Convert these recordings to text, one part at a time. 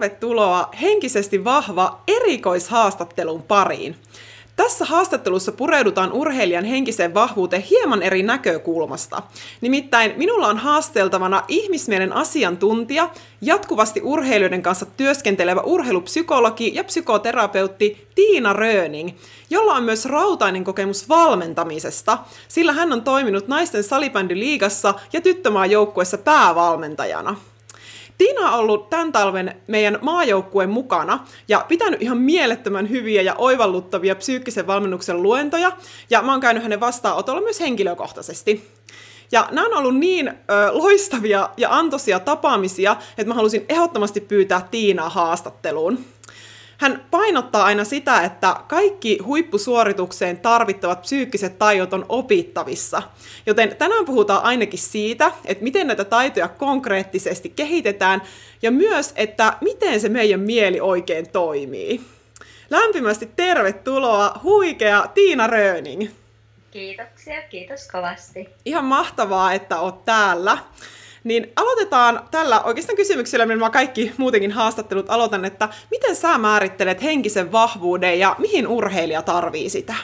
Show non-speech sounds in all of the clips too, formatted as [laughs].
tervetuloa henkisesti vahva erikoishaastattelun pariin. Tässä haastattelussa pureudutaan urheilijan henkiseen vahvuuteen hieman eri näkökulmasta. Nimittäin minulla on haasteltavana ihmismielen asiantuntija, jatkuvasti urheilijoiden kanssa työskentelevä urheilupsykologi ja psykoterapeutti Tiina Röning, jolla on myös rautainen kokemus valmentamisesta, sillä hän on toiminut naisten salibändyliigassa ja tyttömaan joukkueessa päävalmentajana. Tiina on ollut tämän talven meidän maajoukkueen mukana ja pitänyt ihan mielettömän hyviä ja oivalluttavia psyykkisen valmennuksen luentoja, ja mä oon käynyt hänen vastaanotolla myös henkilökohtaisesti. Ja nämä on ollut niin ö, loistavia ja antoisia tapaamisia, että mä halusin ehdottomasti pyytää Tiinaa haastatteluun. Hän painottaa aina sitä, että kaikki huippusuoritukseen tarvittavat psyykkiset taidot on opittavissa. Joten tänään puhutaan ainakin siitä, että miten näitä taitoja konkreettisesti kehitetään ja myös, että miten se meidän mieli oikein toimii. Lämpimästi tervetuloa huikea Tiina Röning. Kiitoksia, kiitos kovasti. Ihan mahtavaa, että oot täällä. Niin aloitetaan tällä oikeastaan kysymyksellä, millä mä kaikki muutenkin haastattelut aloitan, että miten sä määrittelet henkisen vahvuuden ja mihin urheilija tarvii sitä?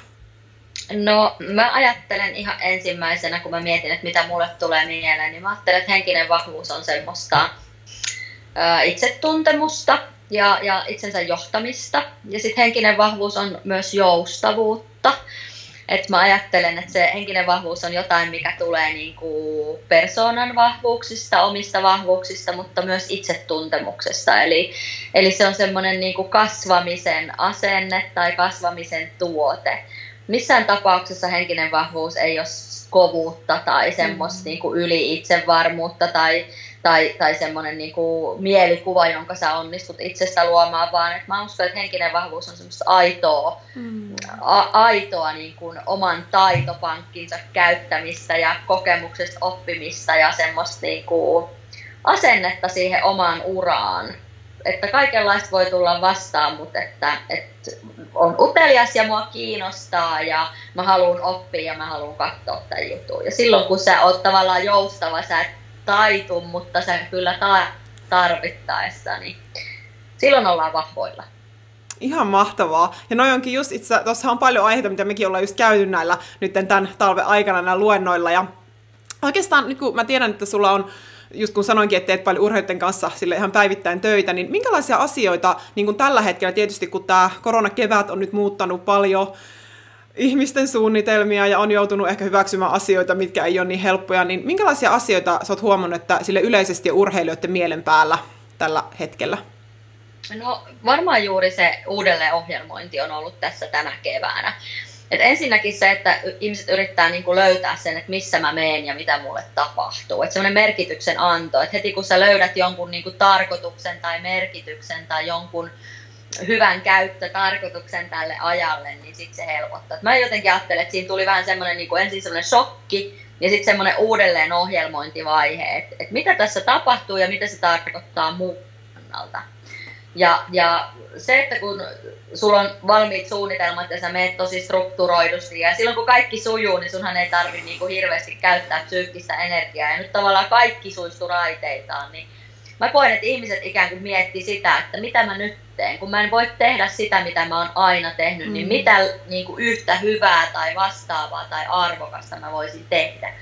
No mä ajattelen ihan ensimmäisenä, kun mä mietin, että mitä mulle tulee mieleen, niin mä ajattelen, että henkinen vahvuus on semmoista ää, itsetuntemusta ja, ja itsensä johtamista. Ja sitten henkinen vahvuus on myös joustavuutta et mä ajattelen, että se henkinen vahvuus on jotain, mikä tulee niin kuin persoonan vahvuuksista, omista vahvuuksista, mutta myös itsetuntemuksesta. Eli, eli se on semmoinen niin kuin kasvamisen asenne tai kasvamisen tuote. Missään tapauksessa henkinen vahvuus ei ole kovuutta tai semmoista mm. niin kuin yli-itsevarmuutta tai tai, tai semmoinen niin kuin mielikuva, jonka sä onnistut itsestä luomaan, vaan että mä uskon, että henkinen vahvuus on semmoista aitoa, mm. a, aitoa niin kuin oman taitopankkinsa käyttämistä ja kokemuksesta oppimista ja semmoista niin kuin asennetta siihen omaan uraan. Että kaikenlaista voi tulla vastaan, mutta että, että on utelias ja mua kiinnostaa ja mä haluan oppia ja mä haluan katsoa tämän jutun. Ja silloin kun sä oot tavallaan joustava, sä et taitu, mutta se kyllä ta- tarvittaessa, niin silloin ollaan vahvoilla. Ihan mahtavaa. Ja noin onkin just itse, tuossa on paljon aiheita, mitä mekin ollaan just käyty näillä nyt tämän talven aikana näillä luennoilla. Ja oikeastaan nyt kun mä tiedän, että sulla on just kun sanoinkin, että teet paljon urheilijoiden kanssa sille ihan päivittäin töitä, niin minkälaisia asioita niin kuin tällä hetkellä, tietysti kun tämä koronakevät on nyt muuttanut paljon ihmisten suunnitelmia ja on joutunut ehkä hyväksymään asioita, mitkä ei ole niin helppoja, niin minkälaisia asioita sä oot huomannut, että sille yleisesti ja urheilijoiden mielen päällä tällä hetkellä? No varmaan juuri se uudelleenohjelmointi on ollut tässä tänä keväänä. Et ensinnäkin se, että ihmiset yrittää niinku löytää sen, että missä mä meen ja mitä mulle tapahtuu. Että semmoinen merkityksen anto, että heti kun sä löydät jonkun niinku tarkoituksen tai merkityksen tai jonkun hyvän käyttötarkoituksen tälle ajalle, niin sitten se helpottaa. Mä jotenkin ajattelen, että siinä tuli vähän semmoinen niin ensin semmoinen shokki ja sitten semmoinen uudelleen ohjelmointivaihe, että, että mitä tässä tapahtuu ja mitä se tarkoittaa muun kannalta. Ja, ja se, että kun sulla on valmiit suunnitelmat ja sä meet tosi strukturoidusti ja silloin kun kaikki sujuu, niin sunhan ei tarvitse niinku hirveästi käyttää psyykkistä energiaa ja nyt tavallaan kaikki suistu raiteitaan, niin mä koen, että ihmiset ikään kuin miettii sitä, että mitä mä nyt teen. Kun mä en voi tehdä sitä, mitä mä oon aina tehnyt, niin mm. niin mitä niin kuin yhtä hyvää tai vastaavaa tai arvokasta mä voisin tehdä.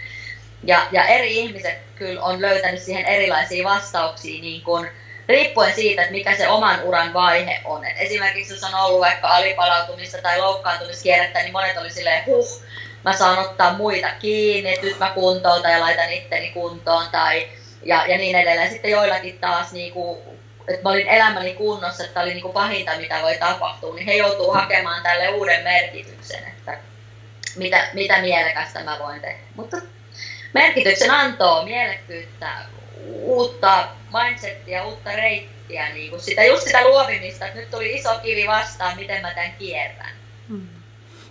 Ja, ja eri ihmiset kyllä on löytänyt siihen erilaisia vastauksia niin kuin, riippuen siitä, että mikä se oman uran vaihe on. Et esimerkiksi jos on ollut vaikka alipalautumista tai loukkaantumiskierrettä, niin monet oli silleen, huh, mä saan ottaa muita kiinni, että nyt mä kuntoutan ja laitan itteni kuntoon tai ja, ja niin edelleen. Sitten joillakin taas, niin kuin, että mä olin elämäni kunnossa, että oli niin kuin pahinta, mitä voi tapahtua, niin he joutuu hakemaan tälle uuden merkityksen, että mitä, mitä mielekästä mä voin tehdä. Mutta merkityksen antoa, mielekkyyttä, uutta mindsettiä, uutta reittiä, niin kuin sitä, just sitä luovimista, että nyt tuli iso kivi vastaan, miten mä tämän kierrän. Hmm.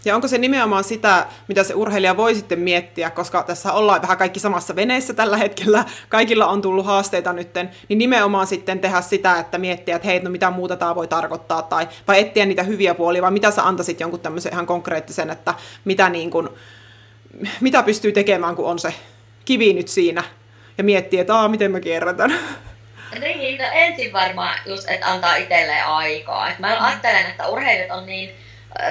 Ja onko se nimenomaan sitä, mitä se urheilija voi sitten miettiä, koska tässä ollaan vähän kaikki samassa veneessä tällä hetkellä, kaikilla on tullut haasteita nytten, niin nimenomaan sitten tehdä sitä, että miettiä, että hei, no mitä muuta tämä voi tarkoittaa, tai vai etsiä niitä hyviä puolia, vai mitä sä antaisit jonkun tämmöisen ihan konkreettisen, että mitä, niin kuin, mitä pystyy tekemään, kun on se kivi nyt siinä, ja miettiä, että miten mä kierrätän. Niin, no ensin varmaan just, että antaa itselleen aikaa. Et mä mm. ajattelen, että urheilijat on niin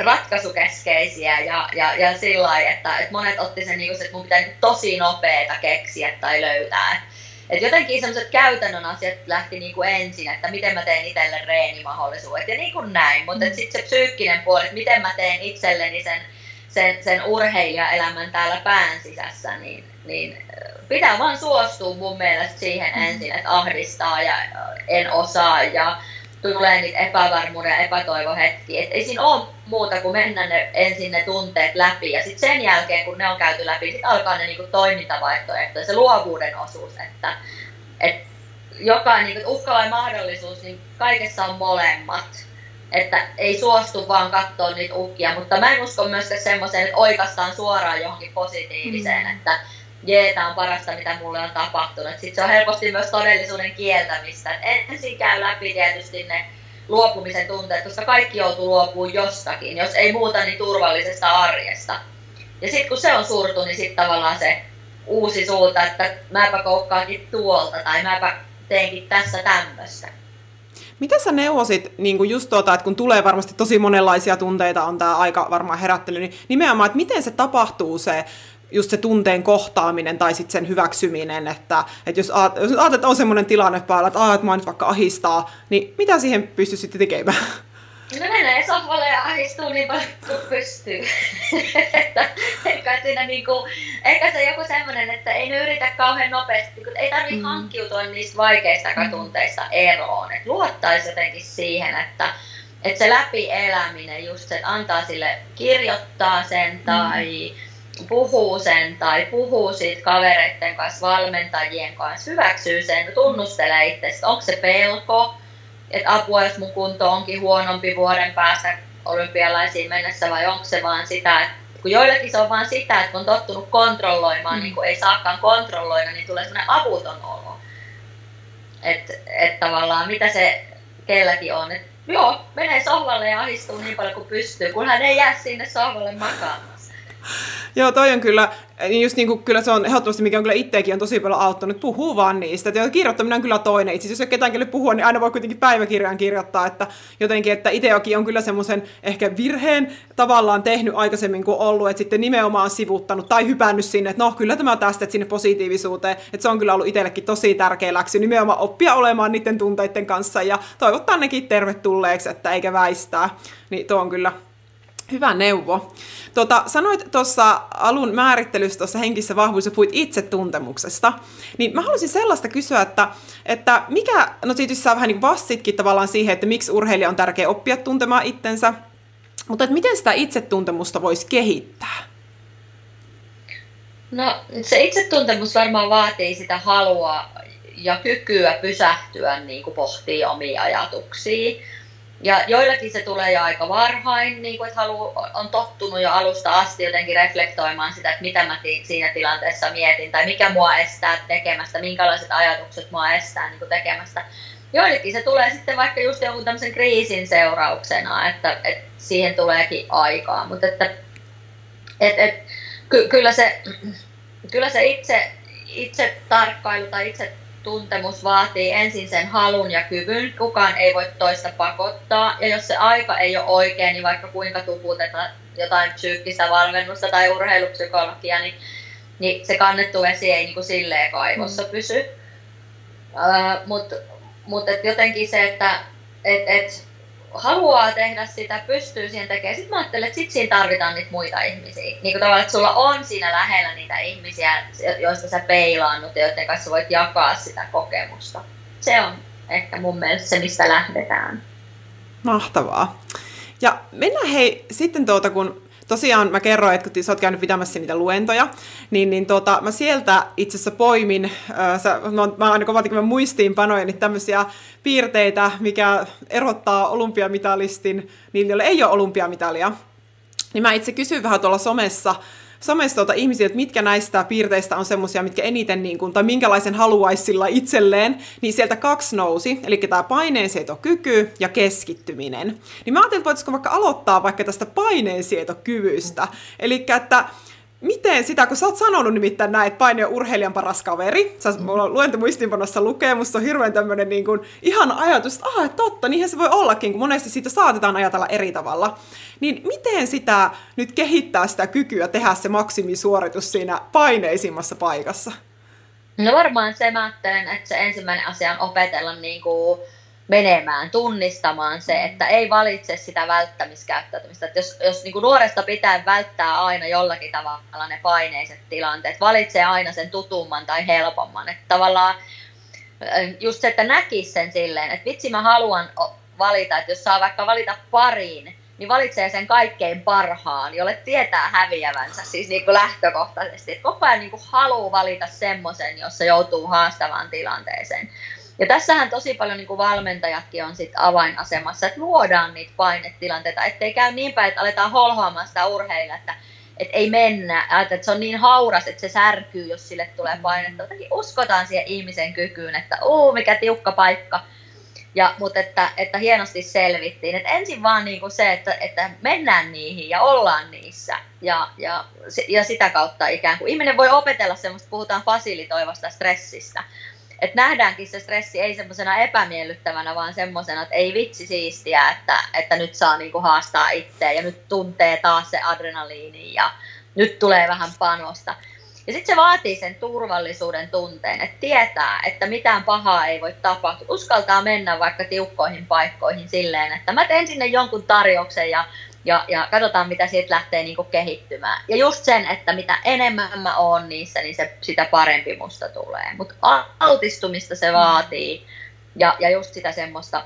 ratkaisukeskeisiä ja, ja, ja sillä lailla, että, että monet otti sen, niin kuin, että mun pitää niin tosi nopeeta keksiä tai löytää. Et jotenkin sellaiset käytännön asiat lähti niin kuin ensin, että miten mä teen itselle reenimahdollisuudet ja niin kuin näin. Mutta mm. sitten se psyykkinen puoli, että miten mä teen itselleni sen, sen, sen urheilijaelämän täällä pään sisässä, niin, niin pitää vaan suostua mun mielestä siihen ensin, että ahdistaa ja en osaa ja tulee niitä epävarmuuden ja epätoivohetkiä. Et ei siinä ole muuta kuin mennä ne, ensin ne tunteet läpi ja sitten sen jälkeen kun ne on käyty läpi, sitten alkaa ne niinku toimintavaihtoehtoja, se luovuuden osuus, että et joka niinku, uhka mahdollisuus, niin kaikessa on molemmat. Että ei suostu vaan katsoa niitä uhkia, mutta mä en usko myöskään semmoiseen, että oikeastaan suoraan johonkin positiiviseen, mm. että jee, tämä on parasta, mitä mulle on tapahtunut. Sitten se on helposti myös todellisuuden kieltämistä. Et ensin käy läpi tietysti ne luopumisen tunteet, koska kaikki joutuu luopumaan jostakin, jos ei muuta, niin turvallisesta arjesta. Ja sitten kun se on surtu, niin sitten tavallaan se uusi suunta, että mäpä koukkaankin tuolta tai mäpä teenkin tässä tämmöistä. Mitä sä neuvosit, niin just tuota, että kun tulee varmasti tosi monenlaisia tunteita, on tämä aika varmaan herättely, niin nimenomaan, että miten se tapahtuu se just se tunteen kohtaaminen tai sitten sen hyväksyminen, että, että jos, ajattelet, että on semmoinen tilanne päällä, että, että mä nyt vaikka ahistaa, niin mitä siihen pystyy sitten tekemään? No menee sohvalle ja ahistuu niin paljon kuin pystyy. että, ehkä, siinä niinku, ehkä se joku semmoinen, että ei ne yritä kauhean nopeasti, kun ei tarvitse mm. hankkiutua niistä vaikeista mm. tunteista eroon. Että luottaisi jotenkin siihen, että, että se läpieläminen, just se, että antaa sille kirjoittaa sen tai mm puhuu sen tai puhuu siitä kavereiden kanssa, valmentajien kanssa, hyväksyy sen, tunnustelee itse, onko se pelko, että apua, jos mun kunto onkin huonompi vuoden päästä olympialaisiin mennessä, vai onko se vaan sitä, että kun joillekin se on vaan sitä, että kun on tottunut kontrolloimaan, mm. niin kun ei saakaan kontrolloida, niin tulee sellainen avuton olo. Että et tavallaan mitä se kelläkin on, että joo, menee sohvalle ja ahistuu niin paljon kuin pystyy, kunhan ei jää sinne sohvalle makaamaan. Joo, toi on kyllä, niin just niin kuin, kyllä se on ehdottomasti, mikä on kyllä itseäkin on tosi paljon auttanut, puhuu vaan niistä. Ja kirjoittaminen on kyllä toinen. Itse jos ei ketään kelle puhua, niin aina voi kuitenkin päiväkirjaan kirjoittaa, että jotenkin, että itsekin on kyllä semmoisen ehkä virheen tavallaan tehnyt aikaisemmin kuin ollut, että sitten nimenomaan sivuttanut tai hypännyt sinne, että no kyllä tämä tästä, että sinne positiivisuuteen, että se on kyllä ollut itsellekin tosi tärkeä läksy, nimenomaan oppia olemaan niiden tunteiden kanssa ja toivottaa nekin tervetulleeksi, että eikä väistää. Niin tuo on kyllä Hyvä neuvo. Tota, sanoit tuossa alun määrittelyssä tuossa henkissä vahvuudessa, puhuit itsetuntemuksesta, niin mä haluaisin sellaista kysyä, että, että mikä, no tietysti sä vähän niin vastitkin tavallaan siihen, että miksi urheilija on tärkeä oppia tuntemaan itsensä, mutta että miten sitä itsetuntemusta voisi kehittää? No se itsetuntemus varmaan vaatii sitä halua ja kykyä pysähtyä niin kuin omia ajatuksia ja joillakin se tulee jo aika varhain, niin kuin, että halu, on tottunut jo alusta asti jotenkin reflektoimaan sitä, että mitä mä siinä tilanteessa mietin, tai mikä mua estää tekemästä, minkälaiset ajatukset mua estää niin kuin tekemästä. Joillekin se tulee sitten vaikka just jonkun tämmöisen kriisin seurauksena, että, että siihen tuleekin aikaa, mutta että, et, et, ky, kyllä, se, kyllä se itse, itse tarkkailu tai itse tuntemus vaatii ensin sen halun ja kyvyn. Kukaan ei voi toista pakottaa. Ja jos se aika ei ole oikein, niin vaikka kuinka tuputetaan jotain psyykkistä valmennusta tai urheilupsykologia, niin, niin se kannettu vesi ei niin kuin silleen kaivossa mm. pysy. Uh, Mutta mut jotenkin se, että et, et, haluaa tehdä sitä, pystyy siihen tekemään. Sitten mä ajattelen, että sit siinä tarvitaan niitä muita ihmisiä. Niin kuin tavallaan, että sulla on siinä lähellä niitä ihmisiä, joista sä peilaannut ja joiden kanssa voit jakaa sitä kokemusta. Se on ehkä mun mielestä se, mistä lähdetään. Mahtavaa. Ja mennään hei sitten tuota, kun tosiaan mä kerroin, että kun sä oot käynyt pitämässä niitä luentoja, niin, niin tuota, mä sieltä itse asiassa poimin, äh, sä, mä, mä aina kovasti mä muistiinpanoja, niin tämmöisiä piirteitä, mikä erottaa olympiamitalistin niille, joille ei ole olympiamitalia. Niin mä itse kysyin vähän tuolla somessa, somessa tuota ihmisiä, että mitkä näistä piirteistä on semmoisia, mitkä eniten, niin kuin, tai minkälaisen haluaisi sillä itselleen, niin sieltä kaksi nousi, eli tämä paineensietokyky ja keskittyminen. Niin mä ajattelin, että voitaisiinko vaikka aloittaa vaikka tästä paineensietokyvystä, eli että miten sitä, kun sä oot sanonut nimittäin näin, että paine on urheilijan paras kaveri. Sä, mulla luento muistiinpanossa lukee, musta on hirveän tämmöinen niin kuin, ihana ajatus, että ah, totta, niinhän se voi ollakin, kun monesti siitä saatetaan ajatella eri tavalla. Niin miten sitä nyt kehittää sitä kykyä tehdä se maksimisuoritus siinä paineisimmassa paikassa? No varmaan se mä ajattelen, että se ensimmäinen asia on opetella niin kuin menemään, tunnistamaan se, että ei valitse sitä välttämiskäyttäytymistä. Että jos jos niin kuin nuoresta pitää välttää aina jollakin tavalla ne paineiset tilanteet, valitsee aina sen tutumman tai helpomman. Että tavallaan just se, että näkisi sen silleen, että vitsi mä haluan valita, että jos saa vaikka valita pariin, niin valitsee sen kaikkein parhaan, jolle tietää häviävänsä, siis niin kuin lähtökohtaisesti. Että koko ajan niin kuin haluaa valita semmoisen, jossa joutuu haastavaan tilanteeseen. Ja tässähän tosi paljon niin kuin valmentajatkin on sit avainasemassa, että luodaan niitä painetilanteita, ettei käy niin päin, että aletaan holhoamaan sitä urheilla, että, että ei mennä, että se on niin hauras, että se särkyy, jos sille tulee painetta. Jotenkin uskotaan siihen ihmisen kykyyn, että uu, mikä tiukka paikka. Ja, mutta että, että hienosti selvittiin. että ensin vaan niin kuin se, että, että mennään niihin ja ollaan niissä. Ja, ja, ja sitä kautta ikään kuin ihminen voi opetella semmoista, puhutaan fasilitoivasta stressistä että nähdäänkin se stressi ei semmoisena epämiellyttävänä, vaan semmoisena, että ei vitsi siistiä, että, että nyt saa niinku haastaa itseä ja nyt tuntee taas se adrenaliini ja nyt tulee vähän panosta. Ja sitten se vaatii sen turvallisuuden tunteen, että tietää, että mitään pahaa ei voi tapahtua. Uskaltaa mennä vaikka tiukkoihin paikkoihin silleen, että mä teen sinne jonkun tarjouksen ja ja, ja katsotaan, mitä siitä lähtee niin kuin kehittymään. Ja just sen, että mitä enemmän mä oon niissä, niin se, sitä parempi musta tulee. Mutta altistumista se vaatii ja, ja just sitä semmoista,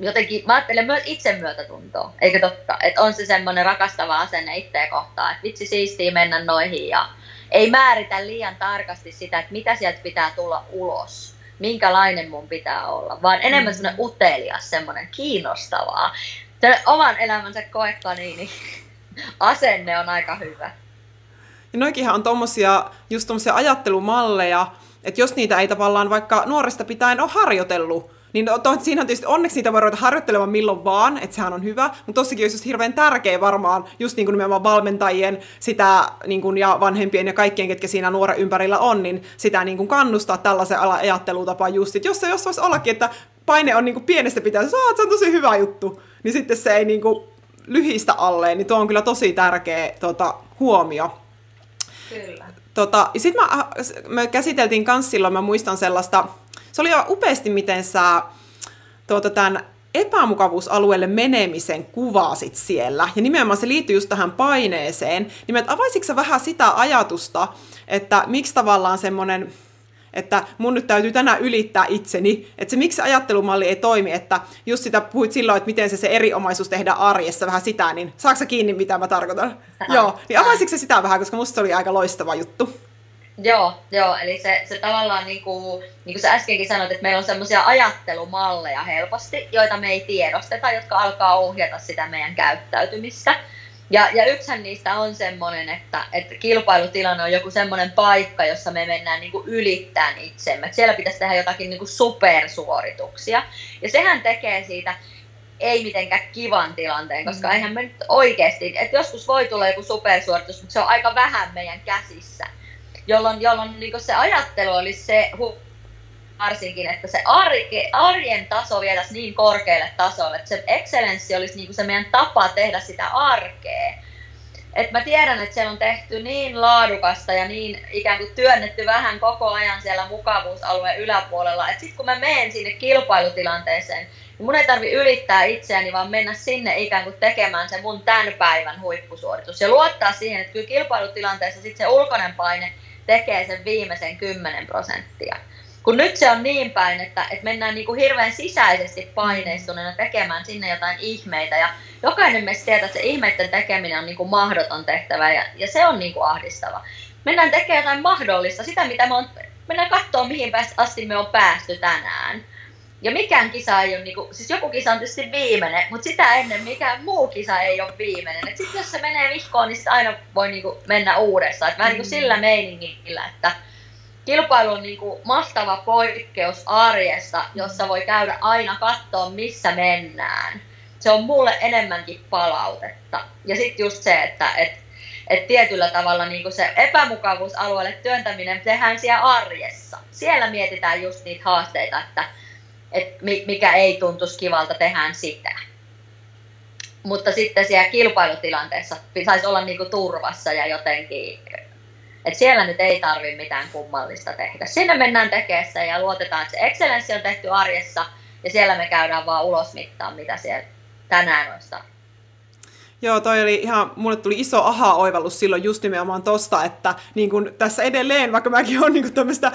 jotenkin, mä ajattelen myös itsemyötätuntoa, eikö totta? Että on se semmoinen rakastava asenne itseä kohtaan, että vitsi siistiä mennä noihin ja ei määritä liian tarkasti sitä, että mitä sieltä pitää tulla ulos minkälainen mun pitää olla, vaan enemmän mm. semmoinen utelias, semmoinen kiinnostavaa se oman elämänsä koekaniini asenne on aika hyvä. Ja noikinhan on tommosia, just tommosia ajattelumalleja, että jos niitä ei tavallaan vaikka nuoresta pitäen ole harjoitellut, niin to, siinä on tietysti onneksi niitä voi ruveta harjoittelemaan milloin vaan, että sehän on hyvä, mutta tossakin olisi just hirveän tärkeä varmaan just niin kuin nimenomaan valmentajien sitä niin kuin, ja vanhempien ja kaikkien, ketkä siinä nuoren ympärillä on, niin sitä niin kuin kannustaa tällaisen ajattelutapaan just, että jos se jos voisi ollakin, että paine on niin kuin pienestä pitää, se on tosi hyvä juttu, niin sitten se ei niin kuin lyhistä alleen, niin tuo on kyllä tosi tärkeä tota, huomio. Kyllä. Tota, sitten me käsiteltiin kans silloin, mä muistan sellaista, se oli jo upeasti, miten sä tuota, tämän epämukavuusalueelle menemisen kuvasit siellä. Ja nimenomaan se liittyy just tähän paineeseen. Niin avaisitko vähän sitä ajatusta, että miksi tavallaan semmoinen että mun nyt täytyy tänään ylittää itseni, että se miksi ajattelumalli ei toimi, että just sitä puhuit silloin, että miten se, se eriomaisuus tehdään arjessa, vähän sitä, niin saako kiinni, mitä mä tarkoitan? Joo, niin avaisitko se sitä vähän, koska musta se oli aika loistava juttu. Joo, joo, eli se, se tavallaan niin kuin, niin kuin sä äskenkin sanoit, että meillä on semmoisia ajattelumalleja helposti, joita me ei tiedosteta, jotka alkaa ohjata sitä meidän käyttäytymistä. Ja, ja yksihän niistä on semmoinen, että, että kilpailutilanne on joku semmoinen paikka, jossa me mennään niin kuin ylittämään itsemme. Että siellä pitäisi tehdä jotakin niin kuin supersuorituksia. Ja sehän tekee siitä ei mitenkään kivan tilanteen, koska mm. eihän me nyt oikeasti, että joskus voi tulla joku supersuoritus, mutta se on aika vähän meidän käsissä. Jolloin, jolloin niin se ajattelu olisi se, varsinkin, että se arke, arjen taso vietäisi niin korkealle tasolle, että se excellenssi olisi niin se meidän tapa tehdä sitä arkea. Et mä tiedän, että siellä on tehty niin laadukasta ja niin ikään kuin työnnetty vähän koko ajan siellä mukavuusalueen yläpuolella, että sitten kun mä menen sinne kilpailutilanteeseen, niin mun ei tarvi ylittää itseäni, vaan mennä sinne ikään kuin tekemään se mun tämän päivän huippusuoritus. Ja luottaa siihen, että kyllä kilpailutilanteessa sitten se ulkoinen paine tekee sen viimeisen 10 prosenttia. Kun nyt se on niin päin, että, että mennään niin kuin hirveän sisäisesti paineistuneena tekemään sinne jotain ihmeitä. Ja jokainen meistä tietää, että se ihmeiden tekeminen on niin kuin mahdoton tehtävä ja, ja se on niin kuin ahdistava. Mennään tekemään jotain mahdollista, sitä mitä me on, mennään katsoa mihin asti me on päästy tänään. Ja mikään kisa ei ole, niin kuin, siis joku kisa on tietysti viimeinen, mutta sitä ennen mikään muu kisa ei ole viimeinen. Sitten jos se menee vihkoon, niin sit aina voi niin kuin, mennä uudestaan. Et vähän niin kuin sillä meiningillä, että kilpailu on niin kuin mahtava poikkeus arjesta, jossa voi käydä aina katsoa, missä mennään. Se on mulle enemmänkin palautetta. Ja sitten just se, että et, että tietyllä tavalla niin kuin se epämukavuusalueelle työntäminen tehdään siellä arjessa. Siellä mietitään just niitä haasteita, että, että mikä ei tuntuisi kivalta, tehdään sitä. Mutta sitten siellä kilpailutilanteessa pitäisi olla niin kuin turvassa ja jotenkin, että siellä nyt ei tarvi mitään kummallista tehdä. Sinne mennään tekemään ja luotetaan, että se excellenssi on tehty arjessa ja siellä me käydään vaan ulos mittaan, mitä siellä tänään olisi Joo, toi oli ihan, mulle tuli iso aha-oivallus silloin just nimenomaan tosta, että niin kun tässä edelleen, vaikka mäkin olen niin tämmöistä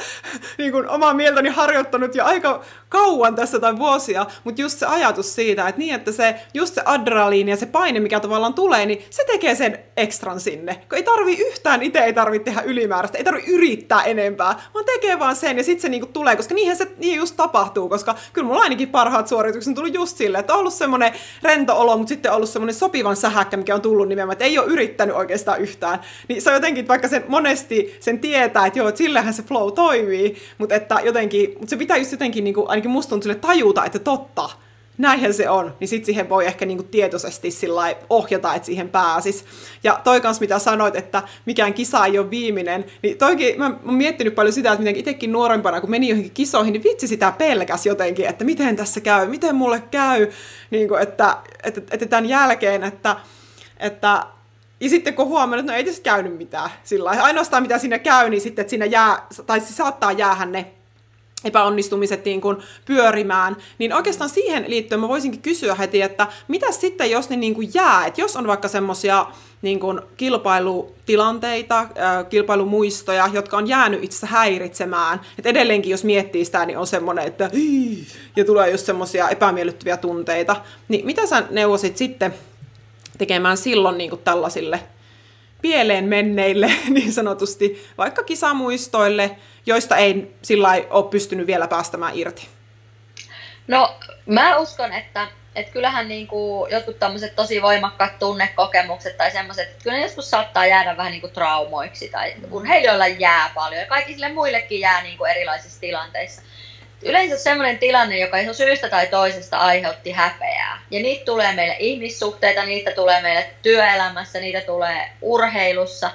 niin kun omaa mieltäni harjoittanut jo aika kauan tässä tai vuosia, mutta just se ajatus siitä, että niin, että se, just se adrenaliini ja se paine, mikä tavallaan tulee, niin se tekee sen ekstran sinne. Kun ei tarvi yhtään, itse ei tarvitse tehdä ylimääräistä, ei tarvi yrittää enempää, vaan tekee vaan sen ja sitten se niin tulee, koska niinhän se niin just tapahtuu, koska kyllä mulla ainakin parhaat suoritukset on tullut just silleen, että on ollut semmoinen rento olo, mutta sitten on ollut semmoinen sopivan sähäkkä, mikä on tullut nimenomaan, että ei ole yrittänyt oikeastaan yhtään. Niin se on jotenkin, vaikka sen monesti sen tietää, että joo, että sillähän se flow toimii, mutta että jotenkin, mutta se pitää just jotenkin, niin kuin, ainakin musta tuntuu sille tajuta, että totta, näinhän se on, niin sitten siihen voi ehkä niinku tietoisesti ohjata, että siihen pääsis. Ja toi kans, mitä sanoit, että mikään kisa ei ole viimeinen, niin toikin, mä, oon miettinyt paljon sitä, että miten itsekin nuorempana, kun meni johonkin kisoihin, niin vitsi sitä pelkäs jotenkin, että miten tässä käy, miten mulle käy, niin kuin, että, että, että tämän jälkeen, että että ja sitten kun huomannut, että no ei tässä käynyt mitään sillä Ainoastaan mitä siinä käy, niin sitten, että siinä jää, tai se saattaa jäädä ne epäonnistumiset niin kuin pyörimään, niin oikeastaan siihen liittyen mä voisinkin kysyä heti, että mitä sitten, jos ne niin kuin jää, että jos on vaikka semmoisia niin kuin kilpailutilanteita, kilpailumuistoja, jotka on jäänyt itse häiritsemään, että edelleenkin jos miettii sitä, niin on semmoinen, että ja tulee just semmoisia epämiellyttäviä tunteita, niin mitä sä neuvosit sitten tekemään silloin niin kuin tällaisille pieleen menneille [laughs] niin sanotusti, vaikka kisamuistoille, joista ei sillä ole pystynyt vielä päästämään irti? No, mä uskon, että, että kyllähän niin kuin jotkut tämmöiset tosi voimakkaat tunnekokemukset tai semmoiset, että kyllä ne joskus saattaa jäädä vähän niin kuin traumoiksi tai urheilijoilla jää paljon ja kaikille muillekin jää niin kuin erilaisissa tilanteissa yleensä sellainen tilanne, joka ei syystä tai toisesta aiheutti häpeää. Ja niitä tulee meille ihmissuhteita, niitä tulee meille työelämässä, niitä tulee urheilussa.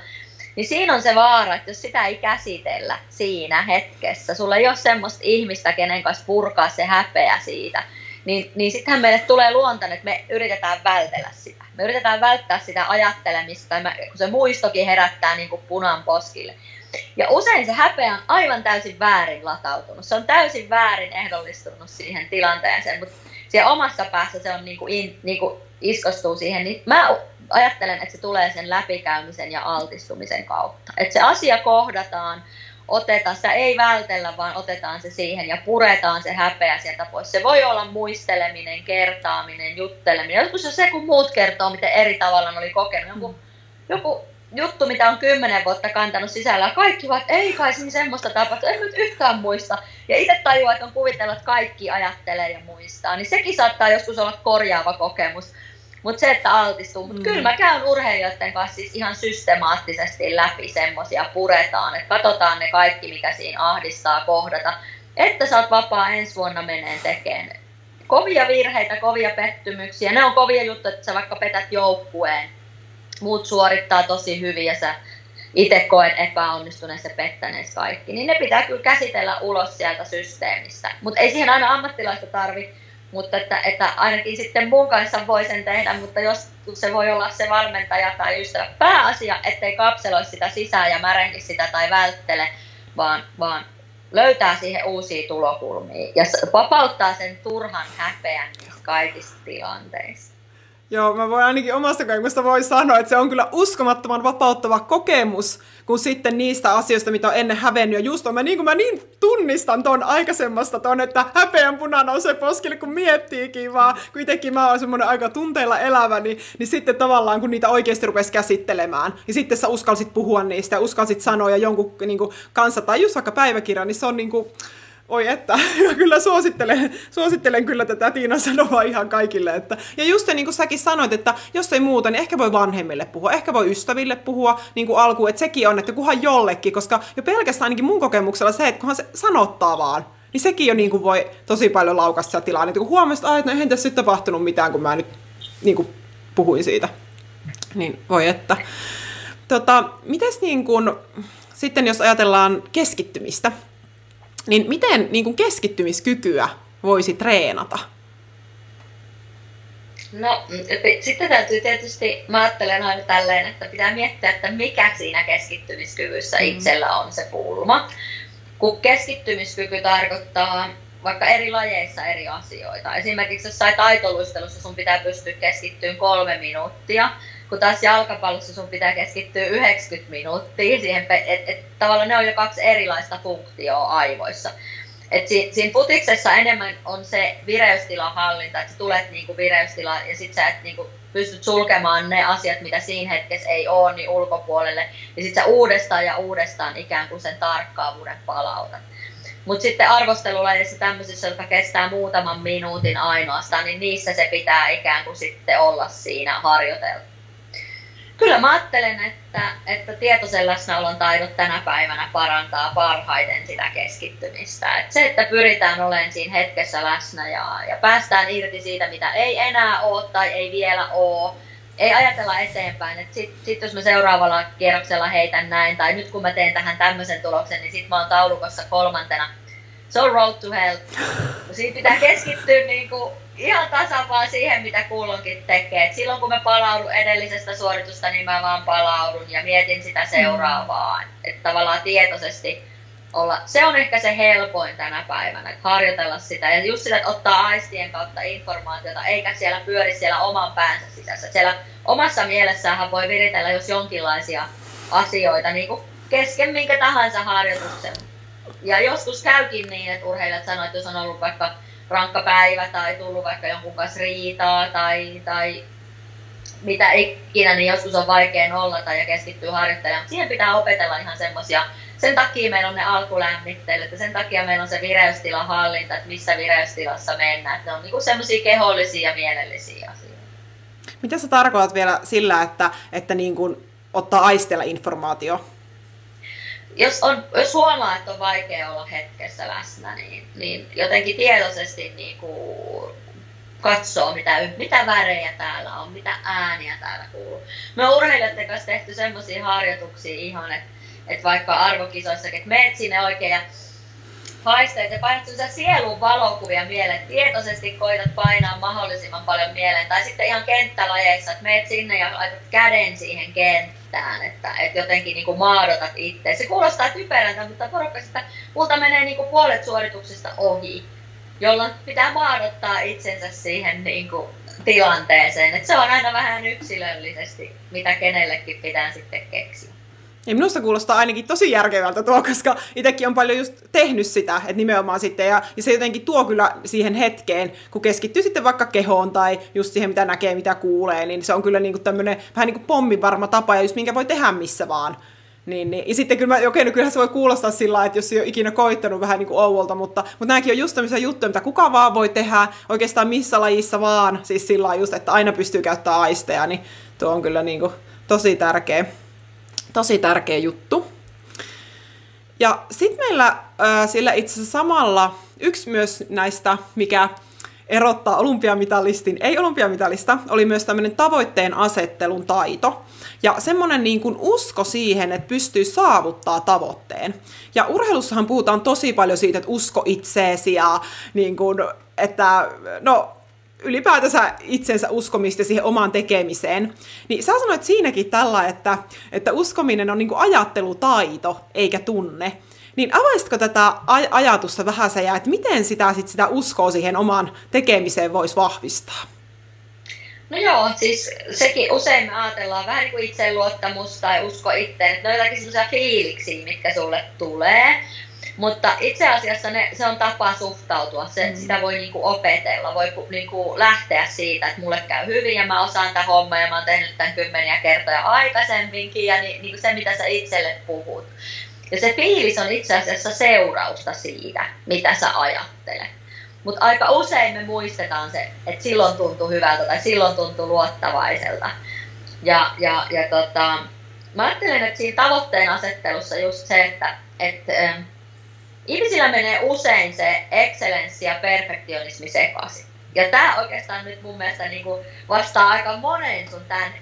Niin siinä on se vaara, että jos sitä ei käsitellä siinä hetkessä, sulla ei ole semmoista ihmistä, kenen kanssa purkaa se häpeä siitä, niin, niin sittenhän meille tulee luontainen, että me yritetään vältellä sitä. Me yritetään välttää sitä ajattelemista, kun se muistokin herättää niin kuin punan poskille. Ja usein se häpeä on aivan täysin väärin latautunut. Se on täysin väärin ehdollistunut siihen tilanteeseen, mutta siellä omassa päässä se on niin kuin in, niin kuin iskostuu siihen. Niin mä ajattelen, että se tulee sen läpikäymisen ja altistumisen kautta. Että se asia kohdataan, otetaan, sitä ei vältellä, vaan otetaan se siihen ja puretaan se häpeä sieltä pois. Se voi olla muisteleminen, kertaaminen, jutteleminen. Joskus se kun muut kertoo, miten eri tavalla ne oli kokenut. Joku, joku juttu, mitä on kymmenen vuotta kantanut sisällä. Kaikki vaan, ei kai siinä semmoista tapahtu, en nyt yhtään muista. Ja itse tajuaa, että on kuvitellut, että kaikki ajattelee ja muistaa. Niin sekin saattaa joskus olla korjaava kokemus. Mutta se, että altistuu. Mutta mm. kyllä mä käyn urheilijoiden kanssa siis ihan systemaattisesti läpi semmoisia, puretaan. Että katsotaan ne kaikki, mikä siinä ahdistaa kohdata. Että sä oot vapaa ensi vuonna meneen tekemään. Kovia virheitä, kovia pettymyksiä. Ne on kovia juttuja, että sä vaikka petät joukkueen muut suorittaa tosi hyvin ja sä itse koet epäonnistuneessa pettäneessä kaikki, niin ne pitää kyllä käsitellä ulos sieltä systeemistä. Mutta ei siihen aina ammattilaista tarvi, mutta että, että ainakin sitten mun kanssa voi sen tehdä, mutta jos se voi olla se valmentaja tai ystävä. Pääasia, ettei kapseloi sitä sisään ja märehdi sitä tai välttele, vaan, vaan löytää siihen uusia tulokulmia ja vapauttaa sen turhan häpeän kaikissa tilanteissa. Joo, mä voin ainakin omasta kokemusta voi sanoa, että se on kyllä uskomattoman vapauttava kokemus, kun sitten niistä asioista, mitä on ennen hävennyt. Ja just on, mä niin, mä niin tunnistan ton aikaisemmasta ton, että häpeän puna nousee poskille, kun miettiikin vaan, kun itsekin mä oon semmoinen aika tunteilla elävä, niin, niin sitten tavallaan, kun niitä oikeasti rupesi käsittelemään, ja sitten sä uskalsit puhua niistä ja uskalsit sanoa jonkun niin kuin, kanssa, tai just vaikka päiväkirja, niin se on niin kuin, Oi että, mä [laughs] kyllä suosittelen, suosittelen kyllä tätä Tiina sanoa ihan kaikille. Että, ja just niin kuin säkin sanoit, että jos ei muuta, niin ehkä voi vanhemmille puhua, ehkä voi ystäville puhua niin kuin alkuun, että sekin on, että kunhan jollekin, koska jo pelkästään ainakin mun kokemuksella se, että kunhan se sanottaa vaan, niin sekin jo niin kuin voi tosi paljon tilaa. Niin kun huomasit, että no eihän tässä nyt tapahtunut mitään, kun mä nyt niin kuin puhuin siitä. Niin voi että. Tota, mites niin kun, sitten jos ajatellaan keskittymistä, niin miten niin kun keskittymiskykyä voisi treenata? No, sitten täytyy tietysti, mä ajattelen aina tälleen, että pitää miettiä, että mikä siinä keskittymiskyvyssä mm. itsellä on se pulma. Kun keskittymiskyky tarkoittaa vaikka eri lajeissa eri asioita. Esimerkiksi jossain taitoluistelussa sun pitää pystyä keskittymään kolme minuuttia, kun taas jalkapallossa sun pitää keskittyä 90 minuuttia. Siihen, et, et, tavallaan ne on jo kaksi erilaista funktioa aivoissa. Et si, siinä futiksessa enemmän on se vireystilan hallinta, että sä tulet niinku vireystilaan ja sit sä et niinku pystyt sulkemaan ne asiat, mitä siinä hetkessä ei ole, niin ulkopuolelle. Ja sit sä uudestaan ja uudestaan ikään kuin sen tarkkaavuuden palautat. Mutta sitten arvostelulajissa tämmöisissä, jotka kestää muutaman minuutin ainoastaan, niin niissä se pitää ikään kuin sitten olla siinä harjoitella. Kyllä mä ajattelen, että, että tietoisen läsnäolon taidot tänä päivänä parantaa parhaiten sitä keskittymistä. Et se, että pyritään olemaan siinä hetkessä läsnä ja, ja päästään irti siitä, mitä ei enää ole tai ei vielä ole, ei ajatella eteenpäin, että sitten sit jos mä seuraavalla kierroksella heitän näin, tai nyt kun mä teen tähän tämmöisen tuloksen, niin sitten mä oon taulukossa kolmantena. Se on road to hell. Siinä pitää keskittyä niinku ihan tasapaan siihen, mitä kulloinkin tekee. Et silloin kun mä palaudun edellisestä suoritusta, niin mä vaan palaudun ja mietin sitä seuraavaa. Että tavallaan tietoisesti olla, se on ehkä se helpoin tänä päivänä, että harjoitella sitä. Ja just sitä, että ottaa aistien kautta informaatiota, eikä siellä pyöri siellä oman päänsä sisässä. Siellä omassa mielessään voi viritellä jos jonkinlaisia asioita niin kuin kesken minkä tahansa harjoituksen. Ja joskus käykin niin, että urheilijat sanoivat, että jos on ollut vaikka rankka päivä tai tullut vaikka jonkun kanssa riitaa tai, tai mitä ikinä, niin joskus on vaikea nollata ja keskittyä harjoittelemaan. Siihen pitää opetella ihan semmoisia sen takia meillä on ne alkulämmittelyt ja sen takia meillä on se vireystilan hallinta, että missä vireystilassa mennään. Että ne on niinku semmoisia kehollisia ja mielellisiä asioita. Mitä sä tarkoitat vielä sillä, että, että niin kuin ottaa aistella informaatio? Jos, on, jos huomaa, että on vaikea olla hetkessä läsnä, niin, niin jotenkin tietoisesti niin kuin katsoo, mitä, mitä värejä täällä on, mitä ääniä täällä kuuluu. Me on urheilijoiden kanssa tehty semmoisia harjoituksia ihan, että että vaikka arvokisoissakin, että meet sinne oikein ja haisteet ja painat sielun valokuvia mieleen, tietoisesti koitat painaa mahdollisimman paljon mieleen. Tai sitten ihan kenttälajeissa, että meet sinne ja laitat käden siihen kenttään, että, että jotenkin niin kuin maadotat itse. Se kuulostaa typerältä, mutta porukka sitä multa menee niin kuin puolet suorituksista ohi, jolloin pitää maadottaa itsensä siihen niin kuin tilanteeseen. Että se on aina vähän yksilöllisesti, mitä kenellekin pitää sitten keksiä. Ja minusta kuulostaa ainakin tosi järkevältä tuo, koska itsekin on paljon just tehnyt sitä, että nimenomaan sitten, ja, ja se jotenkin tuo kyllä siihen hetkeen, kun keskittyy sitten vaikka kehoon tai just siihen, mitä näkee, mitä kuulee, niin se on kyllä niinku tämmöinen vähän niin kuin pommivarma tapa, ja just minkä voi tehdä missä vaan. Niin, niin. Ja sitten kyllä, mä, okei, no kyllähän se voi kuulostaa sillä että jos ei ole ikinä koittanut vähän niin kuin ouolta, mutta, mutta nämäkin on just tämmöisiä juttuja, mitä kuka vaan voi tehdä oikeastaan missä lajissa vaan, siis sillä just, että aina pystyy käyttämään aisteja, niin tuo on kyllä niin kuin tosi tärkeä tosi tärkeä juttu. Ja sitten meillä sillä itse asiassa samalla yksi myös näistä, mikä erottaa olympiamitalistin ei-olympiamitalista, oli myös tämmöinen tavoitteen asettelun taito. Ja semmoinen niin kuin usko siihen, että pystyy saavuttaa tavoitteen. Ja urheilussahan puhutaan tosi paljon siitä, että usko itseesi ja niin kuin, että no ylipäätänsä itsensä uskomista siihen omaan tekemiseen, niin sä sanoit siinäkin tällä, että, että uskominen on niin kuin ajattelutaito eikä tunne. Niin avaisitko tätä aj- ajatusta vähän ja että miten sitä, sit sitä uskoa siihen omaan tekemiseen voisi vahvistaa? No joo, siis sekin usein me ajatellaan vähän niin kuin itseluottamus tai usko itteen, että ne on jotakin sellaisia fiiliksiä, mitkä sulle tulee. Mutta itse asiassa ne, se on tapa suhtautua, se, mm. sitä voi niinku opetella, voi niinku lähteä siitä, että mulle käy hyvin ja mä osaan tämän homman ja mä oon tehnyt tämän kymmeniä kertoja aikaisemminkin ja ni, niinku se mitä sä itselle puhut. Ja se fiilis on itse asiassa seurausta siitä, mitä sä ajattelet. Mutta aika usein me muistetaan se, että silloin tuntuu hyvältä tai silloin tuntuu luottavaiselta. Ja, ja, ja tota, mä ajattelen, että siinä tavoitteen asettelussa just se, että, että ihmisillä menee usein se excellenssi ja perfektionismi sekaisin. Ja tämä oikeastaan nyt mun mielestä niin kuin vastaa aika monen sun tämän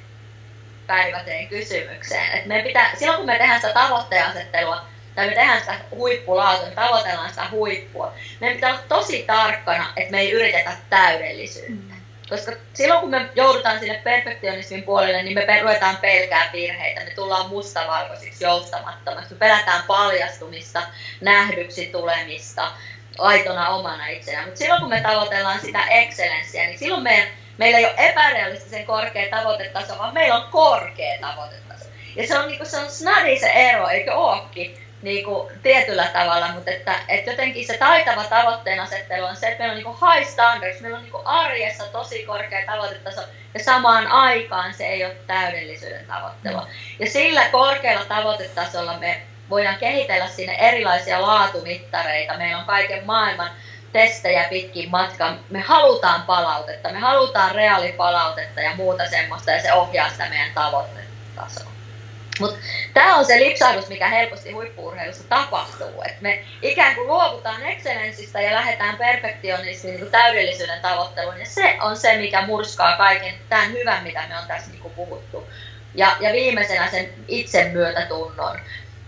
päiväteen kysymykseen. Et me pitää, silloin kun me tehdään sitä tavoitteasettelua, tai me tehdään sitä huippulaatua, me tavoitellaan sitä huippua, meidän pitää olla tosi tarkkana, että me ei yritetä täydellisyyttä. Koska silloin kun me joudutaan sinne perfektionismin puolelle, niin me ruvetaan pelkää virheitä, me tullaan mustavalkoisiksi, joustamattomaksi, me pelätään paljastumista, nähdyksi tulemista, aitona omana itsenään. Mutta silloin kun me tavoitellaan sitä excellenssiä, niin silloin meidän, meillä ei ole epärealistisen korkea tavoitetaso, vaan meillä on korkea tavoitetaso. Ja se on, niin kuin, se on snadi se ero, eikö ookin? Niin kuin tietyllä tavalla, mutta että, että jotenkin se taitava tavoitteen asettelu on se, että meillä on niin kuin high standards, meillä on niin kuin arjessa tosi korkea tavoitetaso ja samaan aikaan se ei ole täydellisyyden tavoittelua. Ja sillä korkealla tavoitetasolla me voidaan kehitellä sinne erilaisia laatumittareita. Meillä on kaiken maailman testejä pitkin matkan. Me halutaan palautetta, me halutaan reaalipalautetta ja muuta semmoista ja se ohjaa sitä meidän tavoitetasoa. Mutta tämä on se lipsahdus, mikä helposti huippuurheilussa tapahtuu. Et me ikään kuin luovutaan excellenssistä ja lähdetään perfektionismin niin täydellisyyden tavoitteluun. Ja se on se, mikä murskaa kaiken tämän hyvän, mitä me on tässä niin puhuttu. Ja, ja viimeisenä sen itsemyötätunnon,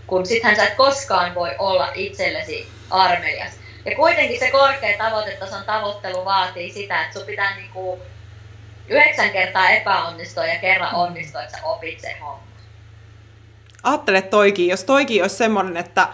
kun sittenhän sä et koskaan voi olla itsellesi armelias. Ja kuitenkin se korkea tavoitetason tavoittelu vaatii sitä, että sun pitää niin kuin yhdeksän kertaa epäonnistua ja kerran onnistua, että sä opit sen homma ajattele toikin, jos toikin olisi semmoinen, että,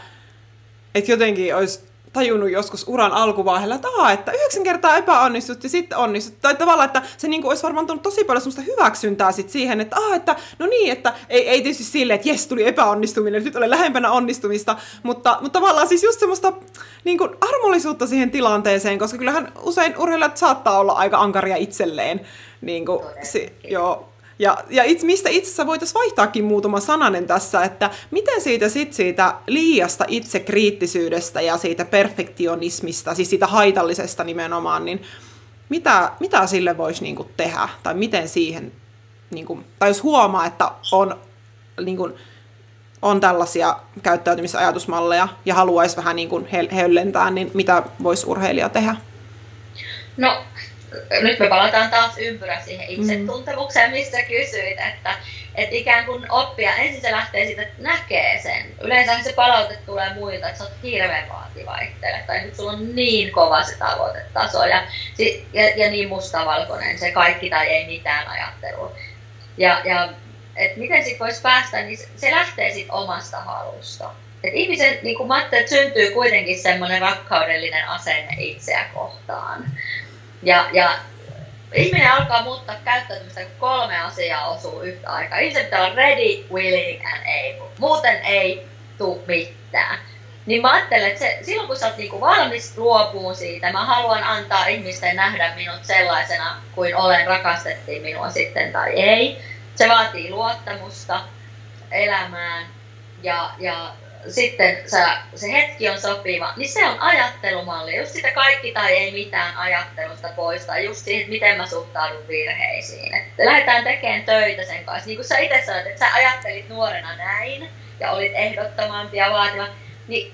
että jotenkin olisi tajunnut joskus uran alkuvaiheella, että, aha, että yhdeksän kertaa epäonnistut ja sitten onnistut. Tai tavallaan, että se niin kuin olisi varmaan tullut tosi paljon semmoista hyväksyntää sit siihen, että, aha, että no niin, että ei, ei tietysti silleen, että jes, tuli epäonnistuminen, nyt olen lähempänä onnistumista, mutta, mutta tavallaan siis just semmoista niin kuin armollisuutta siihen tilanteeseen, koska kyllähän usein urheilijat saattaa olla aika ankaria itselleen. Niin kuin, si, joo, ja, ja itse, mistä itse asiassa voitaisiin vaihtaakin muutama sananen tässä, että miten siitä sit siitä liiasta itsekriittisyydestä ja siitä perfektionismista, siis siitä haitallisesta nimenomaan, niin mitä, mitä sille voisi niinku tehdä? Tai miten siihen, niinku, tai jos huomaa, että on, niinku, on tällaisia käyttäytymisajatusmalleja ja haluaisi vähän niinku höllentää, niin mitä voisi urheilija tehdä? No nyt me palataan taas ympyrä siihen itsetuntemukseen, mistä kysyit, että, että ikään kuin oppia, ensin se lähtee siitä, että näkee sen. Yleensä se palaute tulee muilta, että sä oot hirveän vaativa itselle, tai nyt sulla on niin kova se tavoitetaso, ja, ja, ja niin mustavalkoinen se kaikki tai ei mitään ajattelu. Ja, ja että miten sitten voisi päästä, niin se lähtee sitten omasta halusta. Et ihmisen, niin kuin mä syntyy kuitenkin semmoinen rakkaudellinen asenne itseä kohtaan. Ja, ja ihminen alkaa muuttaa käyttäytymistä, kun kolme asiaa osuu yhtä aikaa. Ihmisen pitää olla ready, willing and able. Muuten ei tule mitään. Niin mä ajattelen, että se, silloin kun sä oot niinku valmis luopuun siitä, mä haluan antaa ihmisten nähdä minut sellaisena kuin olen, rakastettiin minua sitten tai ei. Se vaatii luottamusta elämään ja, ja sitten sä, se hetki on sopiva, niin se on ajattelumalli. Just sitä kaikki tai ei mitään ajattelusta poistaa, just siihen, miten mä suhtaudun virheisiin. Että lähdetään tekemään töitä sen kanssa. Niin kuin sä itse sanoit, että sä ajattelit nuorena näin ja olit ehdottomampi ja vaativa, niin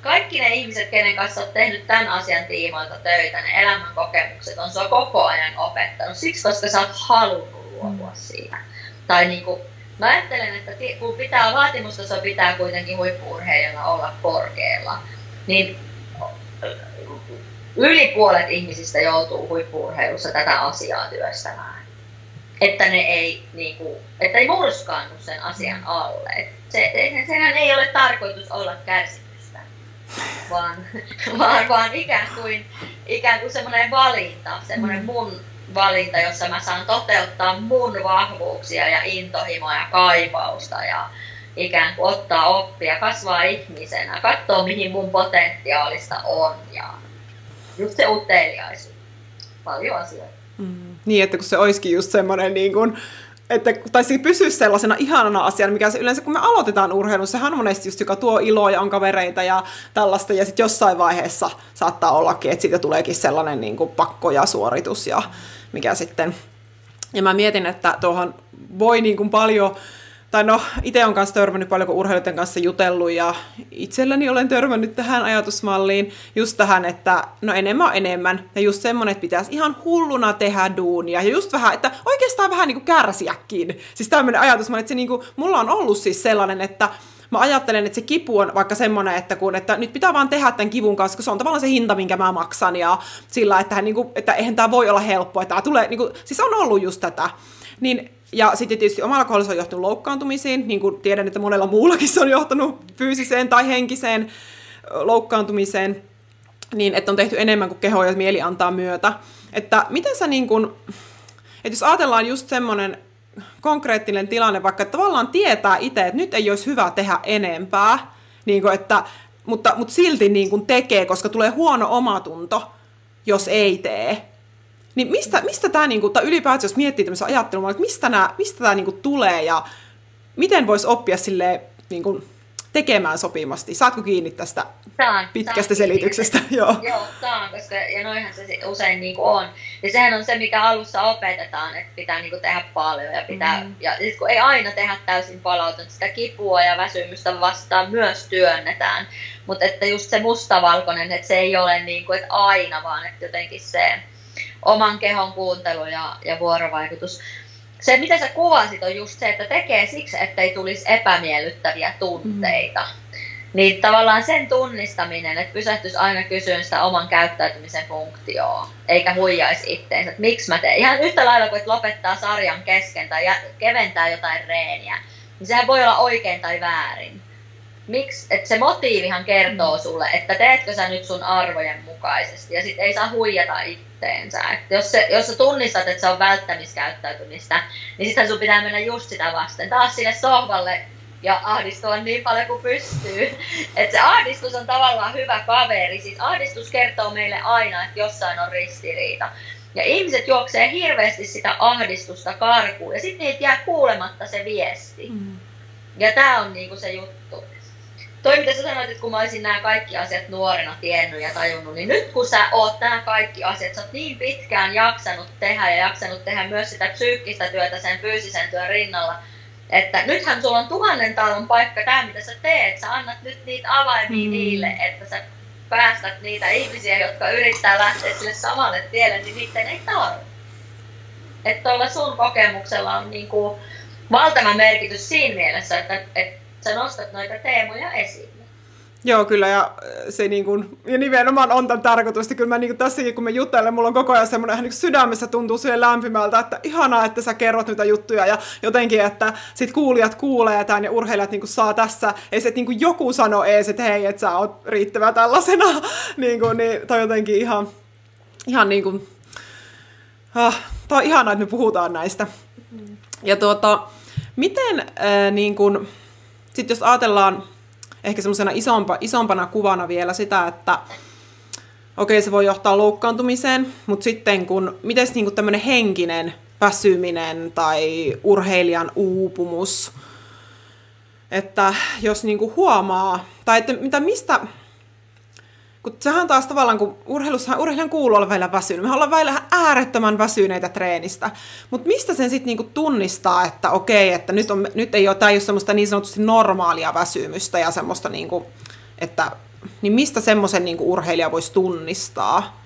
kaikki ne ihmiset, kenen kanssa olet tehnyt tämän asian tiimoilta töitä, ne elämän kokemukset on sua koko ajan opettanut. Siksi, koska sä oot halunnut luopua siitä. Tai niin kuin Mä ajattelen, että kun pitää vaatimustaso pitää kuitenkin huippuurheilijalla olla korkealla, niin yli puolet ihmisistä joutuu huippuurheilussa tätä asiaa työstämään. Että ne ei, niin kuin, että ei murskaannu sen asian alle. Se, sehän ei ole tarkoitus olla kärsimystä, vaan, [laughs] vaan, vaan ikään kuin, ikään kuin semmoinen valinta, semmoinen mun valinta, jossa mä saan toteuttaa mun vahvuuksia ja intohimoa ja kaipausta ja ikään kuin ottaa oppia, kasvaa ihmisenä, katsoa mihin mun potentiaalista on ja just se uteliaisuus. Paljon asioita. Mm. Niin, että kun se olisikin just semmoinen niin kuin, että, tai pysyisi sellaisena ihanana asiana, mikä se yleensä, kun me aloitetaan urheilun, sehän on monesti just, joka tuo iloa ja on kavereita ja tällaista, ja sitten jossain vaiheessa saattaa ollakin, että siitä tuleekin sellainen niin kuin pakko ja suoritus ja mikä sitten... Ja mä mietin, että tuohon voi niin kuin paljon tai no, itse on kanssa törmännyt paljon, kun urheilijoiden kanssa jutellut, ja itselläni olen törmännyt tähän ajatusmalliin, just tähän, että no enemmän on enemmän, ja just semmoinen, että pitäisi ihan hulluna tehdä duunia, ja just vähän, että oikeastaan vähän niin kuin kärsiäkin. Siis tämmöinen ajatusmalli, että se niin kuin, mulla on ollut siis sellainen, että mä ajattelen, että se kipu on vaikka semmoinen, että, kun, että nyt pitää vaan tehdä tämän kivun kanssa, kun se on tavallaan se hinta, minkä mä maksan, ja sillä, että, hän, niin kuin, että eihän tämä voi olla helppoa, että tämä tulee, niin kuin, siis on ollut just tätä. Niin ja sitten tietysti omalla kohdalla se on johtunut loukkaantumisiin, niin kuin tiedän, että monella muullakin se on johtanut fyysiseen tai henkiseen loukkaantumiseen, niin että on tehty enemmän kuin keho ja mieli antaa myötä. Että miten sä niin kuin, että jos ajatellaan just semmoinen konkreettinen tilanne, vaikka että tavallaan tietää itse, että nyt ei olisi hyvä tehdä enempää, niin kuin, että, mutta, mutta silti niin kuin tekee, koska tulee huono omatunto, jos ei tee. Niin mistä, mistä tämä, niinku, tai ylipäätään jos miettii tämmöisen ajattelun, että mistä, nää, mistä tämä niinku tulee ja miten voisi oppia sille niinku, tekemään sopimasti? Saatko kiinni tästä saan, pitkästä saan selityksestä? [laughs] Joo. Joo, saan, koska ja noihan se usein niin kuin on. Ja sehän on se, mikä alussa opetetaan, että pitää niin kuin tehdä paljon ja pitää, mm. ja sit kun ei aina tehdä täysin palautunut, sitä kipua ja väsymystä vastaan myös työnnetään. Mutta että just se mustavalkoinen, että se ei ole niin kuin, että aina, vaan että jotenkin se oman kehon kuuntelu ja, ja vuorovaikutus. Se, mitä sä kuvasit, on just se, että tekee siksi, ettei tulisi epämiellyttäviä tunteita. Mm. Niin tavallaan sen tunnistaminen, että pysähtyisi aina kysyyn sitä oman käyttäytymisen funktioa, eikä huijaisi itteensä, että miksi mä teen. Ihan yhtä lailla kuin että lopettaa sarjan kesken tai keventää jotain reeniä, niin sehän voi olla oikein tai väärin miksi, että se motiivihan kertoo mm. sulle, että teetkö sä nyt sun arvojen mukaisesti ja sitten ei saa huijata itteensä. Että jos, se, jos sä tunnistat, että se on välttämiskäyttäytymistä, niin sitten sun pitää mennä just sitä vasten. Taas sinne sohvalle ja ahdistua niin paljon kuin pystyy. Että se ahdistus on tavallaan hyvä kaveri. Siis ahdistus kertoo meille aina, että jossain on ristiriita. Ja ihmiset juoksee hirveästi sitä ahdistusta karkuun ja sitten niitä jää kuulematta se viesti. Mm. Ja tämä on niinku se juttu toi mitä sä sanoit, että kun mä olisin nämä kaikki asiat nuorena tiennyt ja tajunnut, niin nyt kun sä oot nämä kaikki asiat, sä oot niin pitkään jaksanut tehdä ja jaksanut tehdä myös sitä psyykkistä työtä sen fyysisen työn rinnalla, että nythän sulla on tuhannen talon paikka tämä, mitä sä teet. Sä annat nyt niitä avaimia mm. niille, että sä päästät niitä ihmisiä, jotka yrittää lähteä sille samalle tielle, niin niiden ei tarvitse. Että tuolla sun kokemuksella on niinku valtava merkitys siinä mielessä, että, että sä nostat noita teemoja esiin. Joo, kyllä, ja se niin kuin, ja nimenomaan on tämän tarkoitus, kyllä mä niin kuin tässäkin, kun me jutellen, mulla on koko ajan semmoinen niin sydämessä tuntuu sille lämpimältä, että ihanaa, että sä kerrot niitä juttuja, ja jotenkin, että sit kuulijat kuulee tämän, ja urheilijat niin kuin saa tässä, ei se, että niin kuin joku sanoo ees, että hei, että sä oot riittävä tällaisena, [laughs] niin kuin, niin, tai jotenkin ihan, ihan niin kuin, ah, tää on ihanaa, että me puhutaan näistä. Ja tuota, miten äh, niin kuin, sitten jos ajatellaan ehkä semmoisena isompa, isompana kuvana vielä sitä, että okei, okay, se voi johtaa loukkaantumiseen, mutta sitten kun, miten niin tämmöinen henkinen väsyminen tai urheilijan uupumus, että jos niin kuin huomaa, tai että mitä, mistä, kun sehän taas tavallaan, kun urheilussa urheilijan kuuluu olla välillä väsynyt. Me ollaan välillä äärettömän väsyneitä treenistä. Mutta mistä sen sitten niinku tunnistaa, että okei, että nyt, on, nyt ei ole, tämä ei ole semmoista niin sanotusti normaalia väsymystä ja semmoista, niinku, että niin mistä semmoisen niinku urheilija voisi tunnistaa?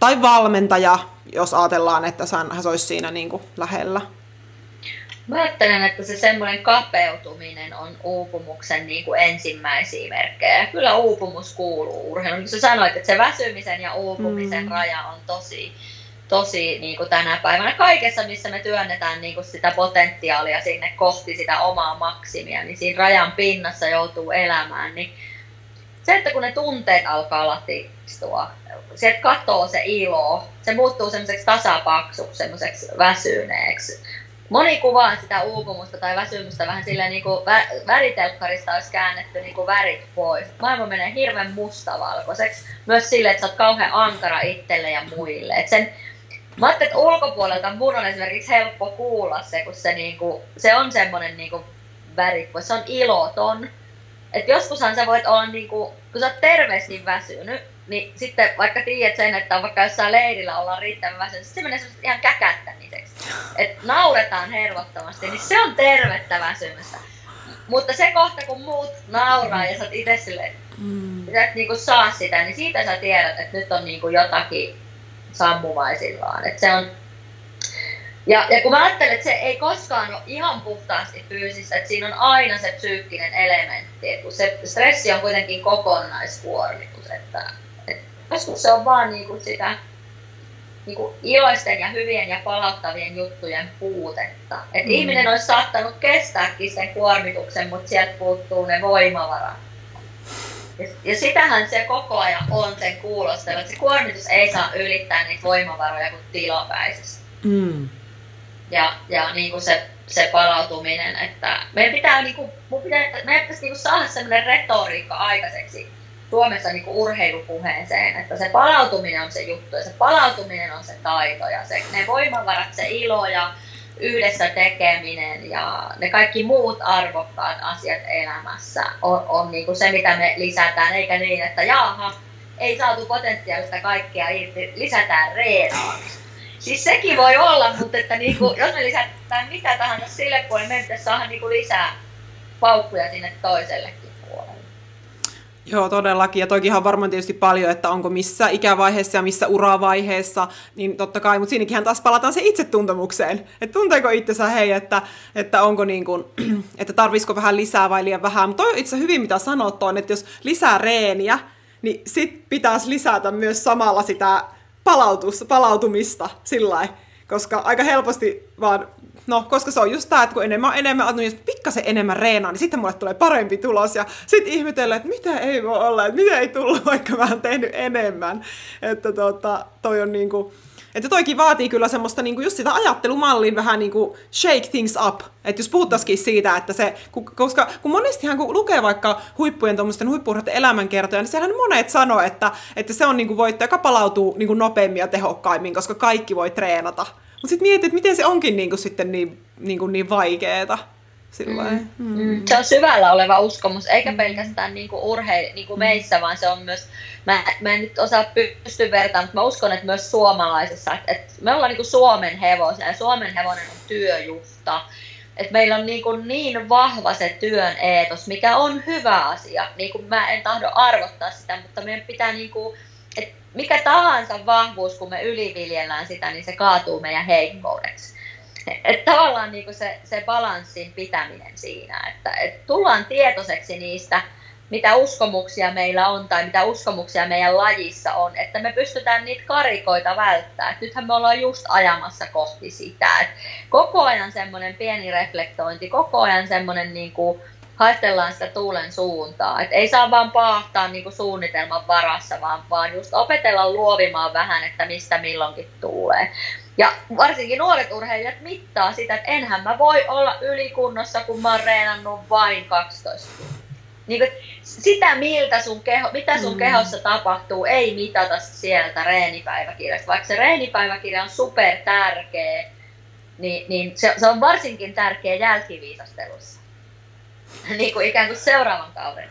Tai valmentaja, jos ajatellaan, että se olisi siinä niinku lähellä. Mä ajattelen, että se semmoinen kapeutuminen on uupumuksen niin kuin ensimmäisiä merkkejä. Kyllä uupumus kuuluu urheiluun. Sä sanoit, että se väsymisen ja uupumisen mm. raja on tosi, tosi niin kuin tänä päivänä kaikessa, missä me työnnetään niin kuin sitä potentiaalia sinne kohti sitä omaa maksimia, niin siinä rajan pinnassa joutuu elämään. Niin se, että kun ne tunteet alkaa latistua, sieltä katoo se ilo, se muuttuu semmoiseksi tasapaksuksi, semmoiseksi väsyneeksi moni kuvaa sitä uupumusta tai väsymystä vähän sillä niin kuin vä- väritelkkarista olisi käännetty niin kuin värit pois. Maailma menee hirveän mustavalkoiseksi. Myös sille, että sä oot kauhean ankara itselle ja muille. Et sen, mä ajattelin, että ulkopuolelta mun on esimerkiksi helppo kuulla se, kun se, niin kuin, se on semmoinen niin värit pois. Se on iloton. Et joskushan sä voit olla, niin kuin, kun sä oot terveesti väsynyt, niin sitten vaikka tiedät sen, että vaikka jossain leirillä ollaan riittävän väsynyt, se menee ihan käkättämiseksi että nauretaan hervottomasti, niin se on tervettä väsymystä. Mutta se kohta, kun muut nauraa ja sä oot itse silleen, mm. et niinku saa sitä, niin siitä sä tiedät, että nyt on niinku jotakin sammuvaisillaan. Et se on, ja, ja kun mä ajattelen, että se ei koskaan ole ihan puhtaasti fyysistä, että siinä on aina se psyykkinen elementti, että kun se stressi on kuitenkin kokonaiskuormitus, että, että joskus se on vaan niinku sitä niin kuin iloisten ja hyvien ja palauttavien juttujen puutetta. Et mm. ihminen olisi saattanut kestääkin sen kuormituksen, mutta sieltä puuttuu ne voimavarat. Ja, ja sitähän se koko ajan on sen kuulostelu, että se kuormitus ei saa ylittää niitä voimavaroja kuin tilapäisesti. Mm. Ja, ja niin kuin se, se palautuminen, että meidän pitää, niin kuin, meidän pitäisi niin kuin saada sellainen retoriikka aikaiseksi, Suomessa niin kuin urheilupuheeseen, että se palautuminen on se juttu ja se palautuminen on se taito ja se, ne voimavarat, se ilo ja yhdessä tekeminen ja ne kaikki muut arvokkaat asiat elämässä on, on niin kuin se, mitä me lisätään, eikä niin, että jaha, ei saatu potentiaalista kaikkea irti, lisätään reenaamista. Siis sekin voi olla, mutta että niin kuin, jos me lisätään mitä tahansa sille puolelle, me pitäisi saada niin kuin lisää paukkuja sinne toisellekin Joo, todellakin. Ja toikin on varmaan tietysti paljon, että onko missä ikävaiheessa ja missä uravaiheessa, niin totta kai, mutta siinäkin taas palataan se itsetuntemukseen. Että tunteeko itsensä hei, että, että onko niin kuin, [clears throat] että tarvisiko vähän lisää vai liian vähän. Mutta toi on itse hyvin, mitä sanot on, että jos lisää reeniä, niin sit pitäisi lisätä myös samalla sitä palautus, palautumista sillä koska aika helposti vaan no, koska se on just tämä, että kun enemmän enemmän, jos pikkasen enemmän reenaa, niin sitten mulle tulee parempi tulos. Ja sitten ihmetellään, että mitä ei voi olla, että mitä ei tullut, [laughs] vaikka mä oon tehnyt enemmän. Että tota, toi on niinku, että toikin vaatii kyllä semmoista niinku just sitä ajattelumallin vähän niinku shake things up. Että jos puhuttaisikin siitä, että se, koska kun monestihan kun lukee vaikka huippujen tuommoisten huippuurheiden elämänkertoja, niin siellähän monet sanoo, että, että se on niinku voittaja, joka palautuu niinku nopeammin ja tehokkaimmin, koska kaikki voi treenata. Mutta sitten mietit, että miten se onkin niinku sitten niin, niinku niin vaikeeta. Mm. Mm. Se on syvällä oleva uskomus, eikä mm. pelkästään niinku urhei, niinku meissä, vaan se on myös, mä, mä en nyt osaa pysty vertaan, mutta mä uskon, että myös suomalaisessa, että, että me ollaan niinku Suomen hevosia ja Suomen hevonen on työjuhta. että meillä on niinku niin vahva se työn eetos, mikä on hyvä asia. Niinku mä en tahdo arvottaa sitä, mutta meidän pitää niinku, mikä tahansa vahvuus, kun me yliviljellään sitä, niin se kaatuu meidän heikkoudeksi. Et tavallaan niin kuin se, se balanssin pitäminen siinä, että et tullaan tietoiseksi niistä, mitä uskomuksia meillä on tai mitä uskomuksia meidän lajissa on, että me pystytään niitä karikoita välttämään. Et nythän me ollaan just ajamassa kohti sitä. Et koko ajan semmoinen pieni reflektointi, koko ajan semmoinen niin kuin, haistellaan sitä tuulen suuntaa. Et ei saa vaan paahtaa niinku suunnitelman varassa, vaan, vaan just opetella luovimaan vähän, että mistä milloinkin tulee. Ja varsinkin nuoret urheilijat mittaa sitä, että enhän mä voi olla ylikunnossa, kun mä oon reenannut vain 12 niin kuin, sitä, miltä sun keho, mitä sun mm. kehossa tapahtuu, ei mitata sieltä reenipäiväkirjasta. Vaikka se reenipäiväkirja on super tärkeä, niin, niin se, se on varsinkin tärkeä jälkiviisastelussa. [laughs] niin kuin ikään kuin seuraavan kauden.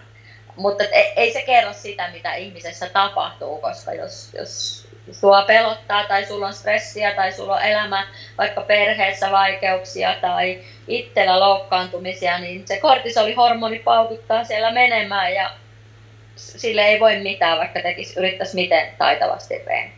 Mutta ei, ei se kerro sitä, mitä ihmisessä tapahtuu, koska jos, jos sua pelottaa tai sulla on stressiä tai sulla on elämä vaikka perheessä vaikeuksia tai itsellä loukkaantumisia, niin se kortisolihormoni paukuttaa siellä menemään ja sille ei voi mitään, vaikka tekisi, yrittäisi miten taitavasti reeni.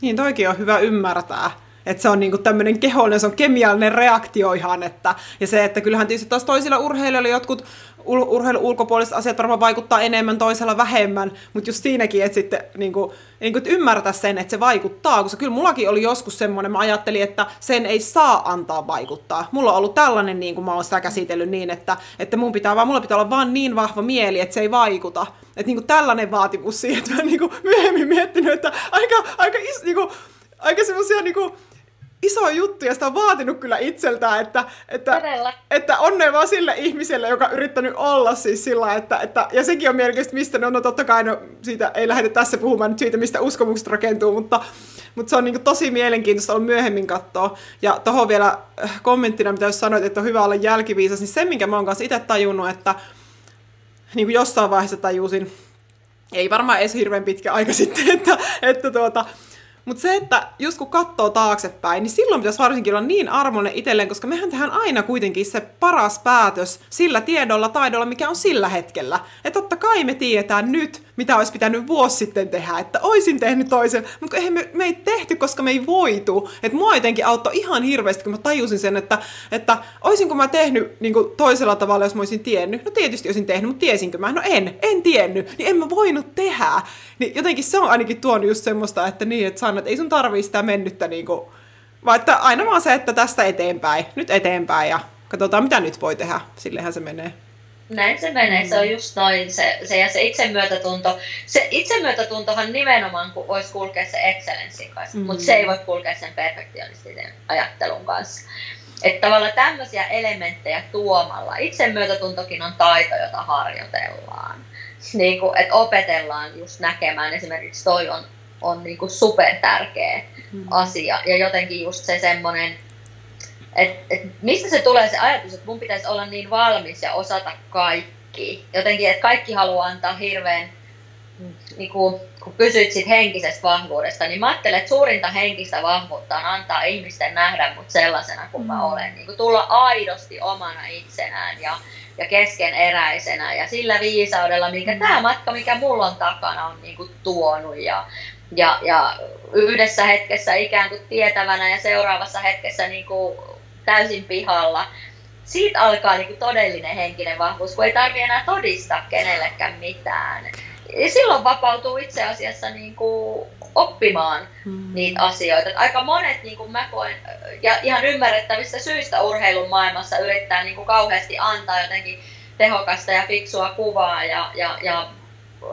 Niin, toikin on hyvä ymmärtää että se on niinku tämmöinen kehollinen, se on kemiallinen reaktio ihan, että, ja se, että kyllähän tietysti taas toisilla urheilijoilla jotkut ur- urheilun ulkopuoliset asiat varmaan vaikuttaa enemmän, toisella vähemmän, mutta just siinäkin, että sitten niinku, niinku, että ymmärtää sen, että se vaikuttaa, koska kyllä mullakin oli joskus semmoinen, mä ajattelin, että sen ei saa antaa vaikuttaa. Mulla on ollut tällainen, niin kuin mä oon sitä käsitellyt niin, että, että mun pitää vaan, mulla pitää olla vaan niin vahva mieli, että se ei vaikuta. Että niinku tällainen vaatimus siihen, että mä niinku myöhemmin miettinyt, että aika, aika, is, niinku, aika semmoisia niinku, iso juttu ja sitä on vaatinut kyllä itseltään, että, että, että onnea vaan sille ihmiselle, joka on yrittänyt olla siis sillä, että, että ja sekin on mielenkiintoista, mistä no, no totta kai, no, siitä ei lähde tässä puhumaan nyt siitä, mistä uskomukset rakentuu, mutta, mutta se on niin tosi mielenkiintoista on myöhemmin katsoa. Ja tuohon vielä äh, kommenttina, mitä jos sanoit, että on hyvä olla jälkiviisas, niin se, minkä mä oon kanssa itse tajunnut, että niin kuin jossain vaiheessa tajusin, ei varmaan edes hirveän pitkä aika [laughs] sitten, että, että tuota, Mutta se, että just kun katsoo taaksepäin, niin silloin pitäisi varsinkin olla niin armonen itselleen, koska mehän tehdään aina kuitenkin se paras päätös sillä tiedolla, taidolla, mikä on sillä hetkellä. Että totta kai me tiedetään nyt, mitä olisi pitänyt vuosi sitten tehdä, että oisin tehnyt toisen, mutta eihän me, me ei tehty, koska me ei voitu. Että mua jotenkin auttoi ihan hirveästi, kun mä tajusin sen, että, että oisinko mä tehnyt niin kuin toisella tavalla, jos mä olisin tiennyt. No tietysti olisin tehnyt, mutta tiesinkö mä? No en, en tiennyt, niin en mä voinut tehdä. Niin jotenkin se on ainakin tuonut just semmoista, että niin, että Sanna, että ei sun tarvii sitä mennyttä niin kuin, vaan että aina vaan se, että tästä eteenpäin, nyt eteenpäin ja katsotaan mitä nyt voi tehdä, sillehän se menee. Näin se menee, se on mm. just noin, se, se ja se itsemyötätunto. Se itsemyötätuntohan nimenomaan voisi kulkea se excellenssin kanssa, mm. mutta se ei voi kulkea sen perfektionistisen ajattelun kanssa. Että tavallaan tämmöisiä elementtejä tuomalla, itsemyötätuntokin on taito, jota harjoitellaan. Niin kuin, että opetellaan just näkemään, esimerkiksi toi on, on niin kuin super tärkeä mm. asia. Ja jotenkin just se semmoinen, et, et mistä se tulee se ajatus, että mun pitäisi olla niin valmis ja osata kaikki. Jotenkin, että kaikki haluaa antaa hirveän, niin kuin, kun kysyit siitä henkisestä vahvuudesta, niin mä ajattelen, että suurinta henkistä vahvuutta on antaa ihmisten nähdä mut sellaisena kuin mm. mä olen. Niin kuin tulla aidosti omana itsenään ja, ja keskeneräisenä ja sillä viisaudella, mikä mm. tämä matka, mikä mulla on takana, on niin kuin tuonut. Ja, ja, ja yhdessä hetkessä ikään kuin tietävänä ja seuraavassa hetkessä niin kuin täysin pihalla. Siitä alkaa niin kuin todellinen henkinen vahvuus, kun ei tarvitse enää todistaa kenellekään mitään. Ja silloin vapautuu itse asiassa niin kuin oppimaan hmm. niitä asioita. Aika monet, niin kuin mä koen, ja ihan ymmärrettävistä syistä urheilun maailmassa yrittää niin kuin kauheasti antaa jotenkin tehokasta ja fiksua kuvaa ja, ja, ja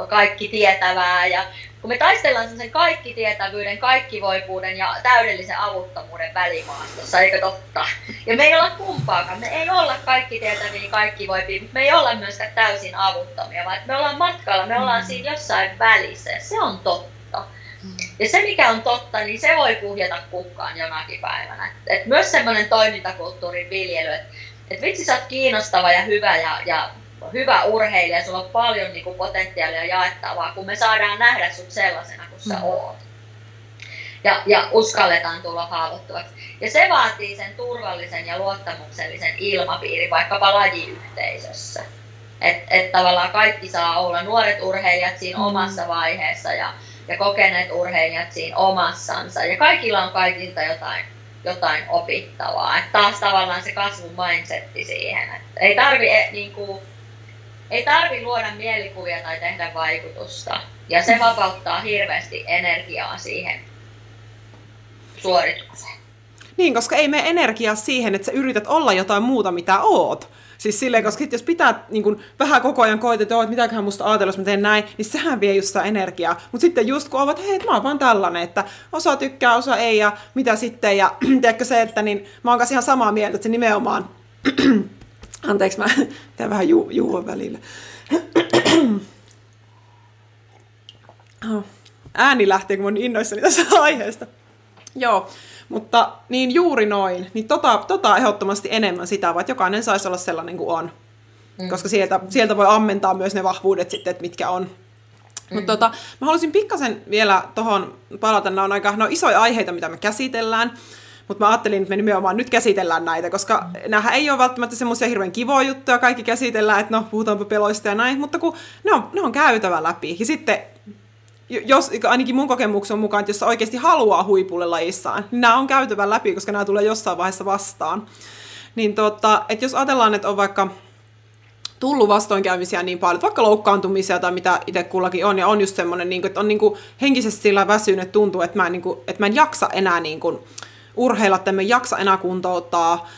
kaikki tietävää ja kun me taistellaan sen kaikki tietävyyden, kaikki voipuuden ja täydellisen avuttomuuden välimaastossa, eikö totta? Ja me ei olla kumpaakaan, me ei olla kaikki tietäviä, kaikki voipia, mutta me ei olla myöskään täysin avuttomia, vaan me ollaan matkalla, me ollaan mm. siinä jossain välissä ja se on totta. Mm. Ja se, mikä on totta, niin se voi puhjata kukkaan jonakin päivänä. Et myös semmoinen toimintakulttuurin viljely, että et vitsi sä oot kiinnostava ja hyvä ja, ja hyvä urheilija, sulla on paljon niin kuin, potentiaalia jaettavaa, kun me saadaan nähdä sut sellaisena kuin sä mm. oot. Ja, ja uskalletaan tulla haavoittuvaksi. Ja se vaatii sen turvallisen ja luottamuksellisen ilmapiirin vaikkapa lajiyhteisössä. Että et tavallaan kaikki saa olla nuoret urheilijat siinä mm. omassa vaiheessa ja, ja kokeneet urheilijat siinä omassansa. Ja kaikilla on kaikilta jotain, jotain opittavaa. Et taas tavallaan se kasvun mindsetti siihen. Et ei tarvi e, niin kuin, ei tarvi luoda mielikuvia tai tehdä vaikutusta. Ja se vapauttaa hirveästi energiaa siihen suoritukseen. Niin, koska ei mene energiaa siihen, että sä yrität olla jotain muuta, mitä oot. Siis silleen, koska jos pitää niin kun, vähän koko ajan koet, että, että mitäköhän musta ajatella, jos mä teen näin, niin sehän vie just sitä energiaa. Mutta sitten just kun ovat, hei, mä oon vaan tällainen, että osa tykkää, osa ei, ja mitä sitten, ja [clears throat] tiedätkö se, että niin, mä oon kanssa ihan samaa mieltä, että se nimenomaan [clears throat] Anteeksi, mä [laughs] teen vähän ju- juua välillä. [clears throat] Ääni lähtee, kun mä oon innoissani tästä [laughs] aiheesta. Joo, mutta niin juuri noin. Niin tota, tota ehdottomasti enemmän sitä, vaan että jokainen saisi olla sellainen kuin on. Mm. Koska sieltä, sieltä voi ammentaa myös ne vahvuudet sitten, että mitkä on. Mm. Mutta tota, mä haluaisin pikkasen vielä tuohon palata. Nämä on aika no, isoja aiheita, mitä me käsitellään. Mutta mä ajattelin, että me nimenomaan nyt käsitellään näitä, koska nämä ei ole välttämättä semmoisia hirveän kivoja juttuja, kaikki käsitellään, että no, puhutaanpa peloista ja näin, mutta kun ne on, ne on käytävä läpi. Ja sitten jos, ainakin mun kokemuksen mukaan, että jos oikeasti haluaa huipulle lajissaan, niin nämä on käytävä läpi, koska nämä tulee jossain vaiheessa vastaan. Niin tota, että jos ajatellaan, että on vaikka tullut vastoinkäymisiä niin paljon, vaikka loukkaantumisia tai mitä itse kullakin on, ja on just semmoinen, niin että on niin henkisesti sillä väsynyt, tuntuu, että mä en, niin että mä en jaksa enää niin urheilla, että emme jaksa enää kuntouttaa.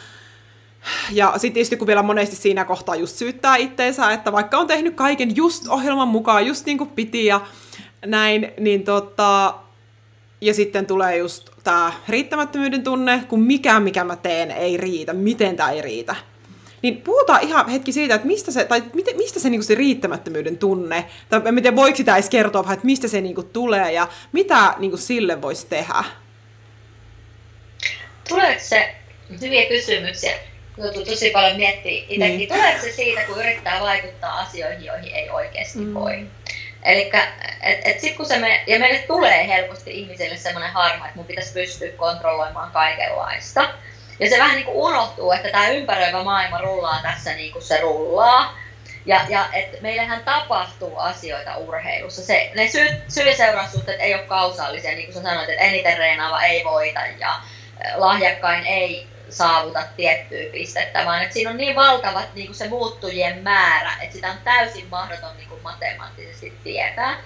Ja sitten tietysti kun vielä monesti siinä kohtaa just syyttää itteensä, että vaikka on tehnyt kaiken just ohjelman mukaan, just niin kuin piti ja näin, niin tota, ja sitten tulee just tämä riittämättömyyden tunne, kun mikään mikä mä teen ei riitä, miten tämä ei riitä. Niin puhutaan ihan hetki siitä, että mistä se, tai mistä se, niinku se riittämättömyyden tunne, tai en tiedä voiko sitä edes kertoa että mistä se niinku tulee ja mitä niinku sille voisi tehdä. Tuleeko se, hyviä kysymyksiä, joutuu tosi paljon miettiä itsekin, niin. tuleeko se siitä, kun yrittää vaikuttaa asioihin, joihin ei oikeasti mm. voi? Eli et, et sit kun se me, ja meille tulee helposti ihmisille semmoinen harha, että mun pitäisi pystyä kontrolloimaan kaikenlaista. Ja se vähän niin kuin unohtuu, että tämä ympäröivä maailma rullaa tässä niin kuin se rullaa. Ja, ja et meillähän tapahtuu asioita urheilussa. Se, ne syy, syy- ja seuraussuhteet ei ole kausaalisia, niin kuin sä sanoit, että eniten reenaava ei voita ja lahjakkain ei saavuta tiettyä pistettä, vaan että siinä on niin valtavat niin kuin se muuttujien määrä, että sitä on täysin mahdoton niin kuin matemaattisesti tietää.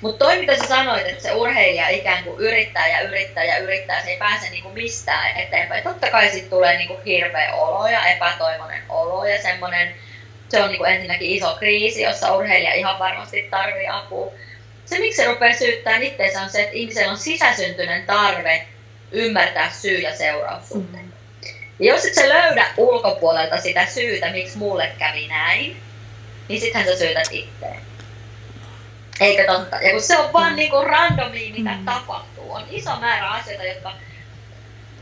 Mutta toi, mitä sä sanoit, että se urheilija ikään kuin yrittää ja yrittää ja yrittää, se ei pääse niinku mistään eteenpäin. Totta kai sitten tulee niinku hirveä olo ja epätoivoinen olo ja semmoinen, se on niinku ensinnäkin iso kriisi, jossa urheilija ihan varmasti tarvii apua. Se, miksi se rupeaa syyttämään itseensä, on se, että ihmisellä on sisäsyntyinen tarve ymmärtää syy- ja seuraussuhteita. Mm. Ja jos et sä löydä ulkopuolelta sitä syytä, miksi mulle kävi näin, niin sittenhän sä syytät itteen. Eikö totta? Ja kun se on vaan mm. niinku randomia, mitä mm. tapahtuu, on iso määrä asioita, jotka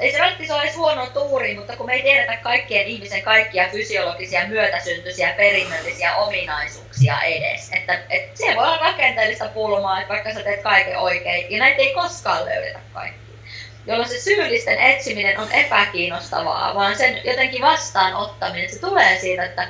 ei se välttämättä ole edes huono tuuri, mutta kun me ei tiedetä kaikkien ihmisen kaikkia fysiologisia, myötäsyntyisiä, perinnöllisiä ominaisuuksia edes. Että, et se voi olla rakenteellista pulmaa, että vaikka sä teet kaiken oikein, ja näitä ei koskaan löydetä kaikki. Jolloin se syyllisten etsiminen on epäkiinnostavaa, vaan sen jotenkin vastaanottaminen, se tulee siitä, että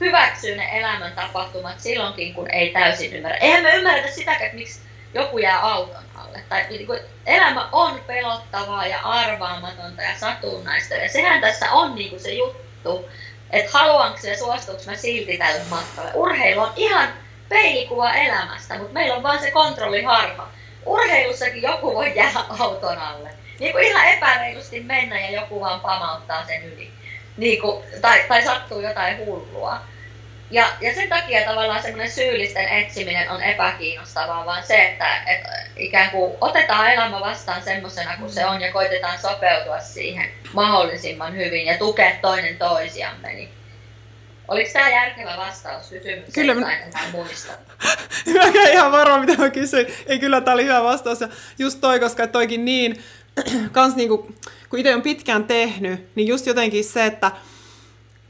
hyväksyy ne elämän tapahtumat silloinkin, kun ei täysin ymmärrä. Eihän me ymmärretä sitäkään, että miksi joku jää auton alle. Tai niin kuin, elämä on pelottavaa ja arvaamatonta ja satunnaista. Ja sehän tässä on niin kuin se juttu, että haluanko ja suostuuko mä silti tälle matkalle. Urheilu on ihan peilikuva elämästä, mutta meillä on vaan se kontrolliharha. Urheilussakin joku voi jäädä auton alle. Niin kuin ihan epäreilusti mennä ja joku vaan pamauttaa sen yli niin kuin, tai, tai sattuu jotain hullua. Ja, ja sen takia tavallaan semmoinen syyllisten etsiminen on epäkiinnostavaa, vaan se, että, että ikään kuin otetaan elämä vastaan semmoisena kuin se on ja koitetaan sopeutua siihen mahdollisimman hyvin ja tukea toinen toisiamme. Niin Oliko tämä järkevä vastaus kysymykseen? Kyllä. Mä... muista? [laughs] Mä ihan varma, mitä mä kysyin. Ei kyllä, tämä oli hyvä vastaus. Ja just toi, koska toikin niin, kans niinku, kun itse on pitkään tehnyt, niin just jotenkin se, että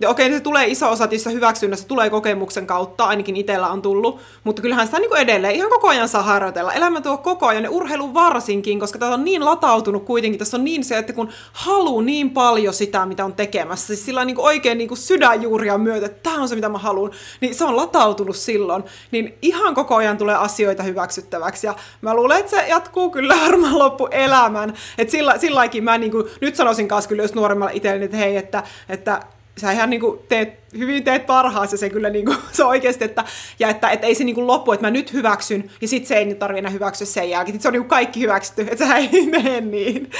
ja okei, se tulee iso osa tässä hyväksynnässä, tulee kokemuksen kautta, ainakin itsellä on tullut, mutta kyllähän sitä niin kuin edelleen ihan koko ajan saa harjoitella. Elämä tuo koko ajan, ja urheilu varsinkin, koska tämä on niin latautunut kuitenkin, tässä on niin se, että kun haluaa niin paljon sitä, mitä on tekemässä, siis sillä on niin kuin oikein niin kuin sydänjuuria myötä, että tämä on se, mitä mä haluan, niin se on latautunut silloin, niin ihan koko ajan tulee asioita hyväksyttäväksi, ja mä luulen, että se jatkuu kyllä [laughs] varmaan loppuelämän, että sillä, silläkin mä niin kuin, nyt sanoisin kanssa kyllä jos nuoremmalle itselleni, että hei, että, että sä ihan niin kuin teet, hyvin teet parhaasi se kyllä niin kuin, [laughs] se oikeasti, että, ja että, että ei se niin kuin loppu, että mä nyt hyväksyn, ja sit se ei nyt tarvitse enää hyväksyä sen jälkeen, että se on niin kuin kaikki hyväksytty, että sehän ei [laughs] mene niin,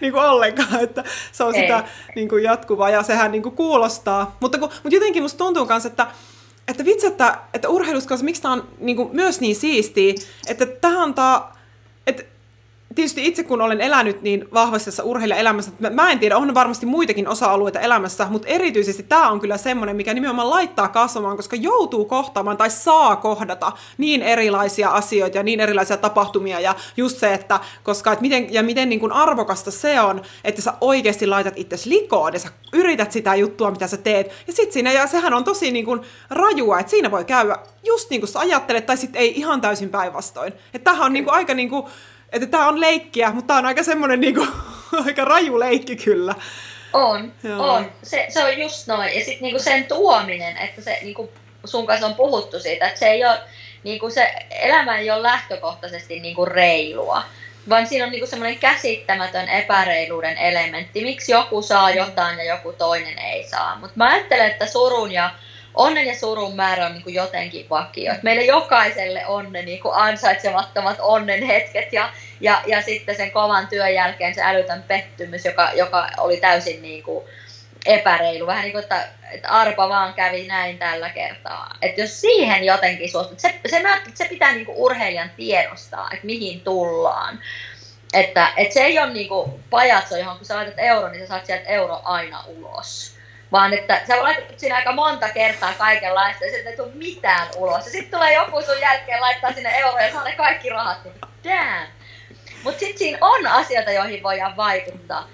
niin kuin ollenkaan, että se on ei. sitä niin kuin jatkuvaa, ja sehän niin kuin kuulostaa, mutta, kun, mutta jotenkin musta tuntuu myös, että että vitsi, että, että urheilussa miksi tämä on niin kuin, myös niin siistiä, että tämä antaa, tietysti itse kun olen elänyt niin vahvasti tässä urheilijaelämässä, että mä en tiedä, on varmasti muitakin osa-alueita elämässä, mutta erityisesti tämä on kyllä semmoinen, mikä nimenomaan laittaa kasvamaan, koska joutuu kohtaamaan tai saa kohdata niin erilaisia asioita ja niin erilaisia tapahtumia ja just se, että koska että miten, ja miten niin kuin arvokasta se on, että sä oikeasti laitat itse likoon ja sä yrität sitä juttua, mitä sä teet. Ja sit siinä, ja sehän on tosi niin kuin rajua, että siinä voi käydä just niin kuin sä ajattelet, tai sitten ei ihan täysin päinvastoin. Että tämähän on niin kuin aika niin kuin, että tämä on leikkiä, mutta tämä on aika semmoinen niinku, [laughs] aika raju leikki kyllä. On, Joo. on. Se, se on just noin. Ja sitten niinku sen tuominen, että se niinku, sun kanssa on puhuttu siitä, että se ei ole, niinku se elämä ei ole lähtökohtaisesti niinku reilua, vaan siinä on niinku semmoinen käsittämätön epäreiluuden elementti. Miksi joku saa jotain ja joku toinen ei saa. Mutta mä ajattelen, että surun ja onnen ja surun määrä on niin kuin jotenkin vakio. Et meille jokaiselle on ne niin kuin ansaitsemattomat onnen hetket ja, ja, ja sitten sen kovan työn jälkeen se älytön pettymys, joka, joka oli täysin niin kuin epäreilu. Vähän niin kuin, että, että arpa vaan kävi näin tällä kertaa. Että jos siihen jotenkin suostut, se, se, se pitää niin kuin urheilijan tiedostaa, että mihin tullaan. Että, että se ei ole niin kuin pajatso, johon kun sä laitat euro, niin sä saat sieltä euro aina ulos vaan että sä laitat siinä aika monta kertaa kaikenlaista ja sitten ei tule mitään ulos. Ja sitten tulee joku sun jälkeen laittaa sinne euroja ja saa ne kaikki rahat. Niin damn. Mutta sitten siinä on asioita, joihin voidaan vaikuttaa.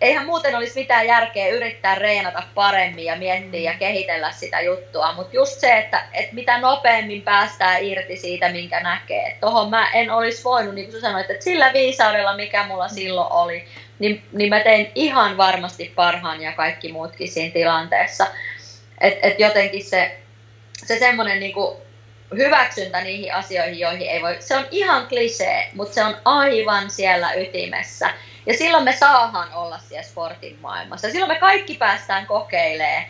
eihän muuten olisi mitään järkeä yrittää reenata paremmin ja miettiä ja kehitellä sitä juttua, mutta just se, että, että mitä nopeammin päästään irti siitä, minkä näkee. Tuohon mä en olisi voinut, niin kuin sä sanoit, että sillä viisaudella, mikä mulla silloin oli, niin, niin mä tein ihan varmasti parhaan ja kaikki muutkin siinä tilanteessa. Että et jotenkin se, se semmoinen niinku hyväksyntä niihin asioihin, joihin ei voi, se on ihan klisee, mutta se on aivan siellä ytimessä. Ja silloin me saahan olla siellä sportin maailmassa. Silloin me kaikki päästään kokeilemaan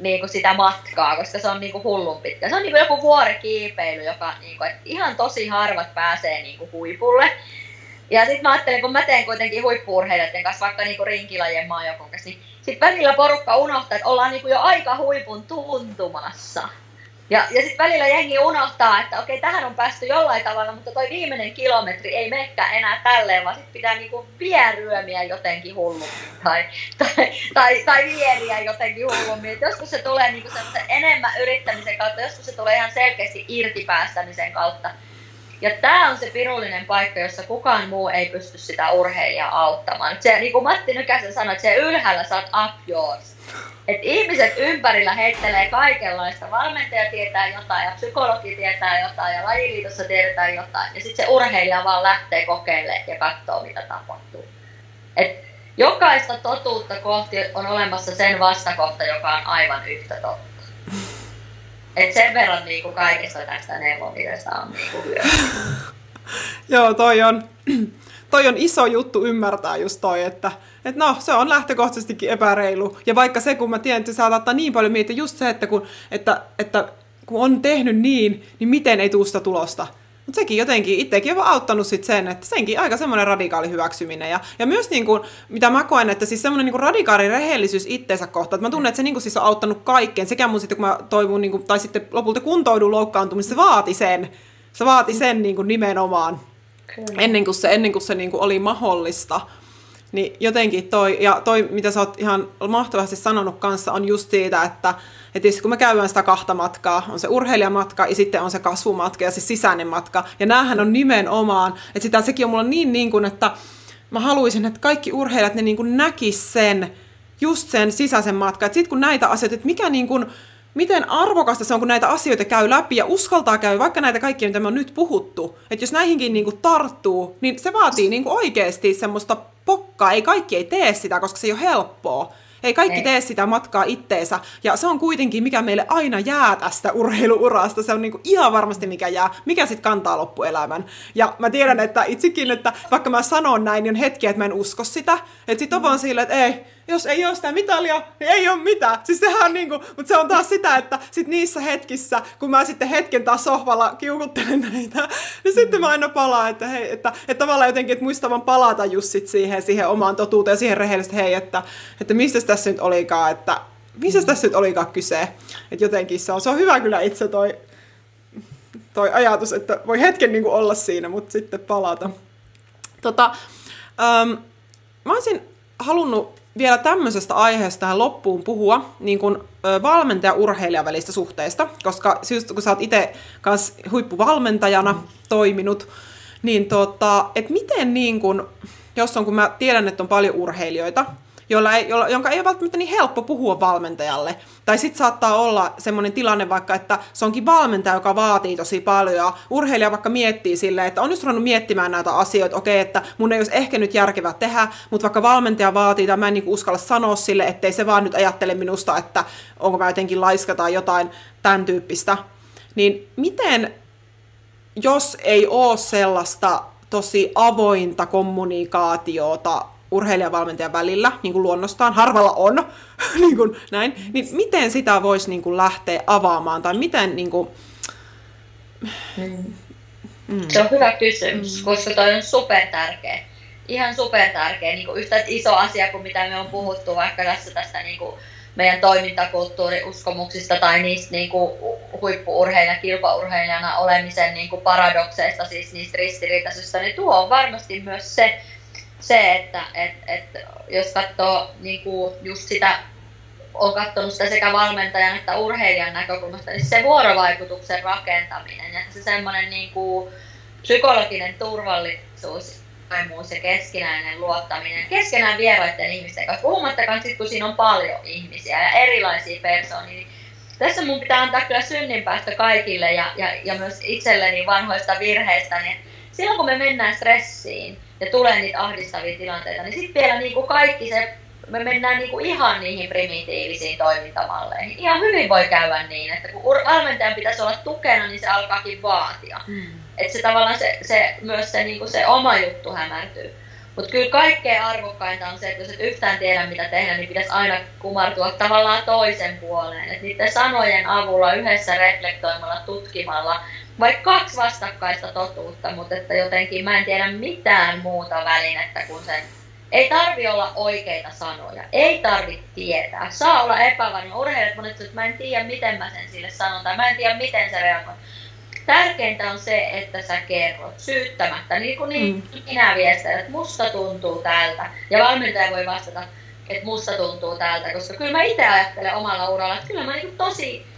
niin kuin sitä matkaa, koska se on niin kuin hullun pitkä. Se on niin kuin joku vuorikiipeily, joka niin kuin, ihan tosi harvat pääsee niin kuin huipulle. Ja sitten mä ajattelin, kun mä teen kuitenkin huippuurheilijoiden kanssa, vaikka niinku rinkilajien maajokon kanssa, niin sitten välillä porukka unohtaa, että ollaan niinku jo aika huipun tuntumassa. Ja, ja sitten välillä jengi unohtaa, että okei, tähän on päästy jollain tavalla, mutta toi viimeinen kilometri ei menekään enää tälleen, vaan sitten pitää niinku vieryömiä jotenkin hullummin tai, tai, tai, tai vieriä jotenkin hullummin. Et joskus se tulee niinku enemmän yrittämisen kautta, joskus se tulee ihan selkeästi irtipäästämisen kautta. Ja tämä on se pirullinen paikka, jossa kukaan muu ei pysty sitä urheilijaa auttamaan. Se, niin kuin Matti Nykäsen sanoi, että se ylhäällä saat up yours. Et ihmiset ympärillä heittelee kaikenlaista. Valmentaja tietää jotain ja psykologi tietää jotain ja lajiliitossa tiedetään jotain. Ja sitten se urheilija vaan lähtee kokeilemaan ja katsoo, mitä tapahtuu. Et jokaista totuutta kohti on olemassa sen vastakohta, joka on aivan yhtä totta. Et sen verran niin kuin kaikesta tästä neuvomisesta on niin kuin [laughs] Joo, toi on, toi on iso juttu ymmärtää just toi, että et no, se on lähtökohtaisestikin epäreilu. Ja vaikka se, kun mä tiedän, että sä ottaa niin paljon miettiä just se, että kun, että, että kun on tehnyt niin, niin miten ei tule sitä tulosta. Mutta sekin jotenkin itsekin on auttanut sit sen, että senkin aika semmoinen radikaali hyväksyminen. Ja, ja myös niin kuin, mitä mä koen, että siis semmoinen niin radikaali rehellisyys itteensä kohtaan, että mä tunnen, että se niin kuin siis on auttanut kaikkeen. Sekä mun sitten, kun mä toivon, niin kuin, tai sitten lopulta kuntoudun loukkaantumista, se vaati sen. Se vaati sen niin kuin nimenomaan, Kyllä. ennen kuin se, ennen kuin se niin kuin oli mahdollista. Niin jotenkin toi, ja toi, mitä sä oot ihan mahtavasti sanonut kanssa, on just siitä, että että kun me käydään sitä kahta matkaa, on se urheilijamatka ja sitten on se kasvumatka ja se sisäinen matka. Ja näähän on nimenomaan, että sitä sekin on mulla niin, niin kuin, että mä haluaisin, että kaikki urheilijat ne niin kuin näkis sen, just sen sisäisen matkan. Että sitten kun näitä asioita, että mikä niin kuin, miten arvokasta se on, kun näitä asioita käy läpi ja uskaltaa käy, vaikka näitä kaikkia, mitä me on nyt puhuttu. Että jos näihinkin niin kuin tarttuu, niin se vaatii niin kuin oikeasti semmoista pokkaa. Ei kaikki ei tee sitä, koska se ei ole helppoa. Ei kaikki ei. tee sitä matkaa itteensä. Ja se on kuitenkin, mikä meille aina jää tästä urheiluurasta. Se on niinku ihan varmasti mikä jää. Mikä sitten kantaa loppuelämän. Ja mä tiedän, että itsekin, että vaikka mä sanon näin, niin on hetkiä, että mä en usko sitä. Että sit on vaan silleen, että ei, jos ei ole sitä mitalia, niin ei ole mitään. Siis sehän on niinku, mutta se on taas sitä, että sit niissä hetkissä, kun mä sitten hetken taas sohvalla kiukuttelen näitä, niin sitten mä aina palaan, että hei, että, että tavallaan jotenkin, että muistavan palata just sit siihen, siihen omaan totuuteen ja siihen rehellisesti, hei, että, että mistä tässä nyt olikaan, että missä mm. tässä nyt olikaan kyse. Että jotenkin se on, se on hyvä kyllä itse toi, toi ajatus, että voi hetken niin kuin olla siinä, mutta sitten palata. Tota, ähm, mä olisin halunnut vielä tämmöisestä aiheesta tähän loppuun puhua, niin kuin valmentaja-urheilijan välistä suhteesta, koska just kun sä oot itse kanssa huippuvalmentajana mm. toiminut, niin tota, että miten niin kuin, jos on, kun mä tiedän, että on paljon urheilijoita, jolla ei, jolla, jonka ei ole välttämättä niin helppo puhua valmentajalle. Tai sitten saattaa olla semmoinen tilanne vaikka, että se onkin valmentaja, joka vaatii tosi paljon, ja urheilija vaikka miettii silleen, että on just ruvennut miettimään näitä asioita, okei, että mun ei olisi ehkä nyt järkevää tehdä, mutta vaikka valmentaja vaatii, tai mä en niin uskalla sanoa sille, ettei se vaan nyt ajattele minusta, että onko mä jotenkin laiska tai jotain tämän tyyppistä. Niin miten, jos ei ole sellaista tosi avointa kommunikaatiota urheilijavalmentajan välillä, niin kuin luonnostaan, harvalla on, [laughs] niin kuin näin, niin miten sitä voisi niin kuin lähteä avaamaan, tai miten niin kuin... Mm. Mm. Se on hyvä kysymys, mm. koska toi on super tärkeä. Ihan super tärkeä, niin kuin yhtä iso asia kuin mitä me on puhuttu vaikka tässä tästä niin kuin meidän toimintakulttuuriuskomuksista tai niistä niin kuin huippuurheilijan, kilpaurheilijana olemisen niin kuin paradokseista, siis niistä ristiriitaisista, niin tuo on varmasti myös se, se, että et, et, jos katsoo niin kuin just sitä, on katsonut sitä sekä valmentajan että urheilijan näkökulmasta, niin se vuorovaikutuksen rakentaminen ja se semmoinen niin kuin psykologinen turvallisuus avoimuus ja keskinäinen luottaminen keskenään vieraiden ihmisten kanssa, puhumattakaan sitten kun siinä on paljon ihmisiä ja erilaisia persoonia, niin tässä mun pitää antaa kyllä synninpäästö kaikille ja, ja, ja myös itselleni vanhoista virheistä, niin silloin kun me mennään stressiin ja tulee niitä ahdistavia tilanteita, niin sitten vielä niin kuin kaikki se, me mennään niin kuin ihan niihin primitiivisiin toimintamalleihin. Ihan hyvin voi käydä niin, että kun valmentajan pitäisi olla tukena, niin se alkaakin vaatia. Mm. Että se tavallaan se, se, myös se, niin kuin se oma juttu hämärtyy. Mutta kyllä kaikkein arvokkainta on se, että jos et yhtään tiedä mitä tehdä, niin pitäisi aina kumartua tavallaan toisen puoleen. Että niiden sanojen avulla yhdessä reflektoimalla, tutkimalla, vaikka kaksi vastakkaista totuutta, mutta että jotenkin mä en tiedä mitään muuta välinettä kuin sen. Ei tarvi olla oikeita sanoja, ei tarvi tietää. Saa olla epävarma. Urheilijat monet että mä en tiedä miten mä sen sille sanon tai mä en tiedä miten se reagoi tärkeintä on se, että sä kerrot syyttämättä, niin kuin niin mm. minä viestän, että musta tuntuu tältä. Ja valmentaja voi vastata, että musta tuntuu tältä, koska kyllä mä itse ajattelen omalla uralla, että kyllä mä niin tosi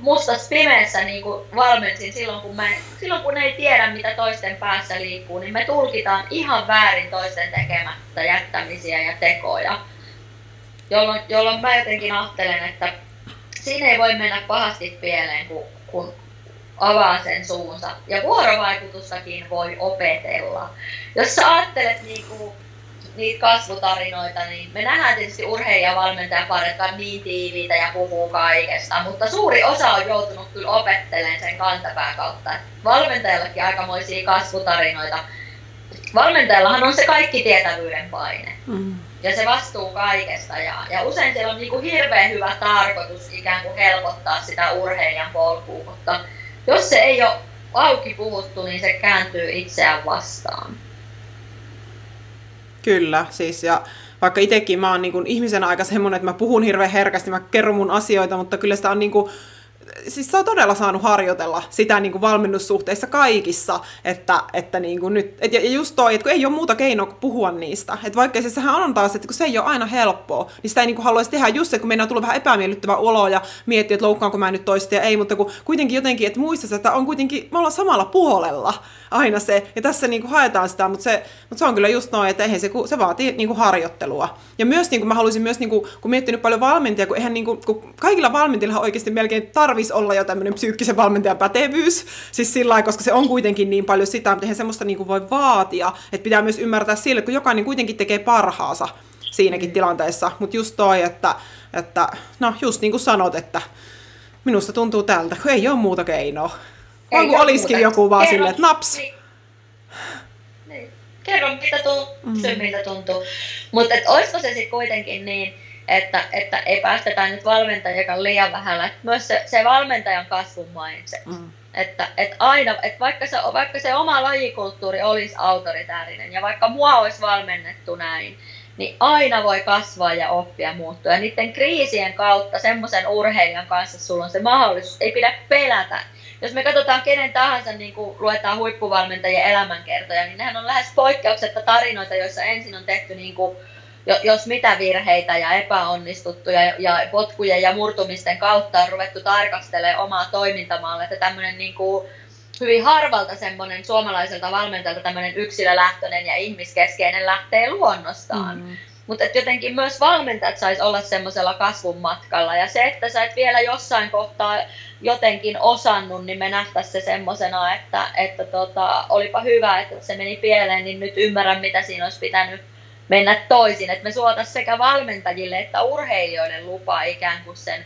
mustas pimeässä niin kuin valmensin silloin kun, mä, silloin kun ei tiedä, mitä toisten päässä liikkuu, niin me tulkitaan ihan väärin toisten tekemättä jättämisiä ja tekoja. Jolloin, jolloin mä jotenkin ajattelen, että siinä ei voi mennä pahasti pieleen, kun, kun avaa sen suunsa. Ja vuorovaikutustakin voi opetella. Jos sä ajattelet niinku, niitä kasvutarinoita, niin me nähdään tietysti urheilijavalmentajaparit, jotka on niin tiiviitä ja puhuu kaikesta, mutta suuri osa on joutunut kyllä opettelemaan sen kantapään kautta. Valmentajallakin aikamoisia kasvutarinoita. Valmentajallahan on se kaikki tietävyyden paine. Mm. Ja se vastuu kaikesta. Ja, ja usein siellä on niin kuin hirveän hyvä tarkoitus ikään kuin helpottaa sitä urheilijan polkua, mutta jos se ei ole auki puhuttu, niin se kääntyy itseään vastaan. Kyllä, siis ja vaikka itsekin mä oon niin kuin ihmisenä aika semmoinen, että mä puhun hirveän herkästi, mä kerron mun asioita, mutta kyllä sitä on niin kuin siis se on todella saanut harjoitella sitä niin kuin valmennussuhteissa kaikissa, että, että niin kuin nyt, et, ja just toi, että kun ei ole muuta keinoa kuin puhua niistä, että vaikka se sehän on taas, että kun se ei ole aina helppoa, niin sitä ei niin kuin haluaisi tehdä just se, kun meidän on tullut vähän epämiellyttävä olo ja miettiä, että loukkaanko mä nyt toista ja ei, mutta kun kuitenkin jotenkin, että muistaisi, että on kuitenkin, me ollaan samalla puolella aina se, ja tässä niin kuin haetaan sitä, mutta se, mutta se on kyllä just noin, että eihän se, se vaatii niin kuin harjoittelua. Ja myös niin kuin mä haluaisin myös, niin kuin, kun miettinyt paljon valmentajia, kun eihän niin kuin, kun kaikilla valmentajilla oikeasti melkein tarvisi olla jo tämmöinen psyykkisen valmentajan pätevyys, siis sillä lailla, koska se on kuitenkin niin paljon sitä, mutta eihän semmoista niin kuin voi vaatia, että pitää myös ymmärtää sille, kun jokainen kuitenkin tekee parhaansa siinäkin mm. tilanteessa, mutta just toi, että, että no just niin kuin sanot, että minusta tuntuu tältä, kun ei ole muuta keinoa. Vaan kun olisikin muuta. joku vaan silleen, että naps. Niin. Niin. Kerro, mitä tuntuu, mm. miltä tuntuu. Mutta olisiko se sitten kuitenkin niin, että, että ei päästetä nyt valmentajakaan liian vähällä. Myös se, se valmentajan kasvun mindset. Mm. Että, että aina, että vaikka, se, vaikka se oma lajikulttuuri olisi autoritäärinen ja vaikka mua olisi valmennettu näin, niin aina voi kasvaa ja oppia muuttua. Ja niiden kriisien kautta semmoisen urheilijan kanssa sulla on se mahdollisuus, ei pidä pelätä. Jos me katsotaan kenen tahansa, niin kuin luetaan huippuvalmentajien elämänkertoja, niin nehän on lähes poikkeuksetta tarinoita, joissa ensin on tehty niin kuin jos mitä virheitä ja epäonnistuttu ja, potkujen ja murtumisten kautta on ruvettu tarkastelemaan omaa toimintamaalle, että tämmöinen niin kuin hyvin harvalta semmoinen suomalaiselta valmentajalta tämmöinen yksilölähtöinen ja ihmiskeskeinen lähtee luonnostaan. Mm. Mutta jotenkin myös valmentajat sais olla semmoisella kasvun matkalla. Ja se, että sä et vielä jossain kohtaa jotenkin osannut, niin me nähtäisiin se semmoisena, että, että tota, olipa hyvä, että se meni pieleen, niin nyt ymmärrän, mitä siinä olisi pitänyt mennä toisin. Että me suotaisiin sekä valmentajille että urheilijoille lupaa ikään kuin sen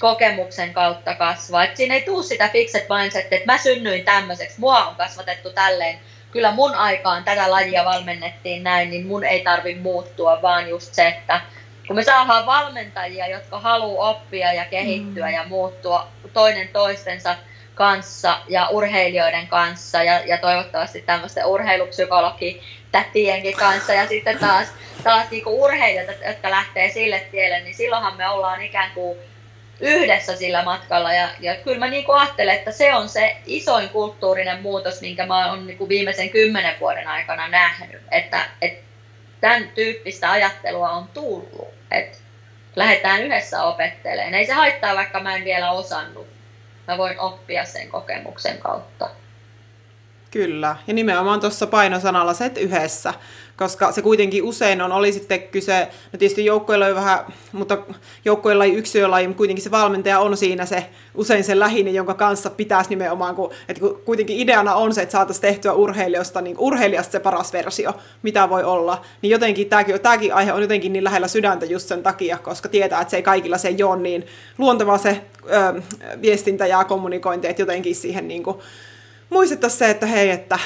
kokemuksen kautta kasvaa. Et siinä ei tule sitä fixed mindset, että mä synnyin tämmöiseksi, mua on kasvatettu tälleen. Kyllä mun aikaan tätä lajia valmennettiin näin, niin mun ei tarvi muuttua, vaan just se, että kun me saadaan valmentajia, jotka haluaa oppia ja kehittyä mm. ja muuttua toinen toistensa kanssa ja urheilijoiden kanssa ja, ja toivottavasti tämmöisten urheilupsykologi tätienkin kanssa ja sitten taas, taas niinku urheilijat, jotka lähtee sille tielle, niin silloinhan me ollaan ikään kuin yhdessä sillä matkalla. Ja, ja kyllä mä niin ajattelen, että se on se isoin kulttuurinen muutos, minkä mä oon niin viimeisen kymmenen vuoden aikana nähnyt. Että, että tämän tyyppistä ajattelua on tullut. Että lähdetään yhdessä opettelemaan. Ei se haittaa, vaikka mä en vielä osannut. Mä voin oppia sen kokemuksen kautta. Kyllä, ja nimenomaan tuossa painosanalla se, että yhdessä, koska se kuitenkin usein on, oli sitten kyse, no tietysti joukkoilla on vähän, mutta joukkoilla ei yksilölaji, mutta kuitenkin se valmentaja on siinä se usein se lähinen, jonka kanssa pitäisi nimenomaan, kun, että kuitenkin ideana on se, että saataisiin tehtyä urheilijoista, niin urheilijasta se paras versio, mitä voi olla, niin jotenkin tämäkin, tämäkin aihe on jotenkin niin lähellä sydäntä just sen takia, koska tietää, että se ei kaikilla se ei ole niin luonteva se ö, viestintä ja kommunikointi, että jotenkin siihen niin kuin, muistettaisiin se, että hei, että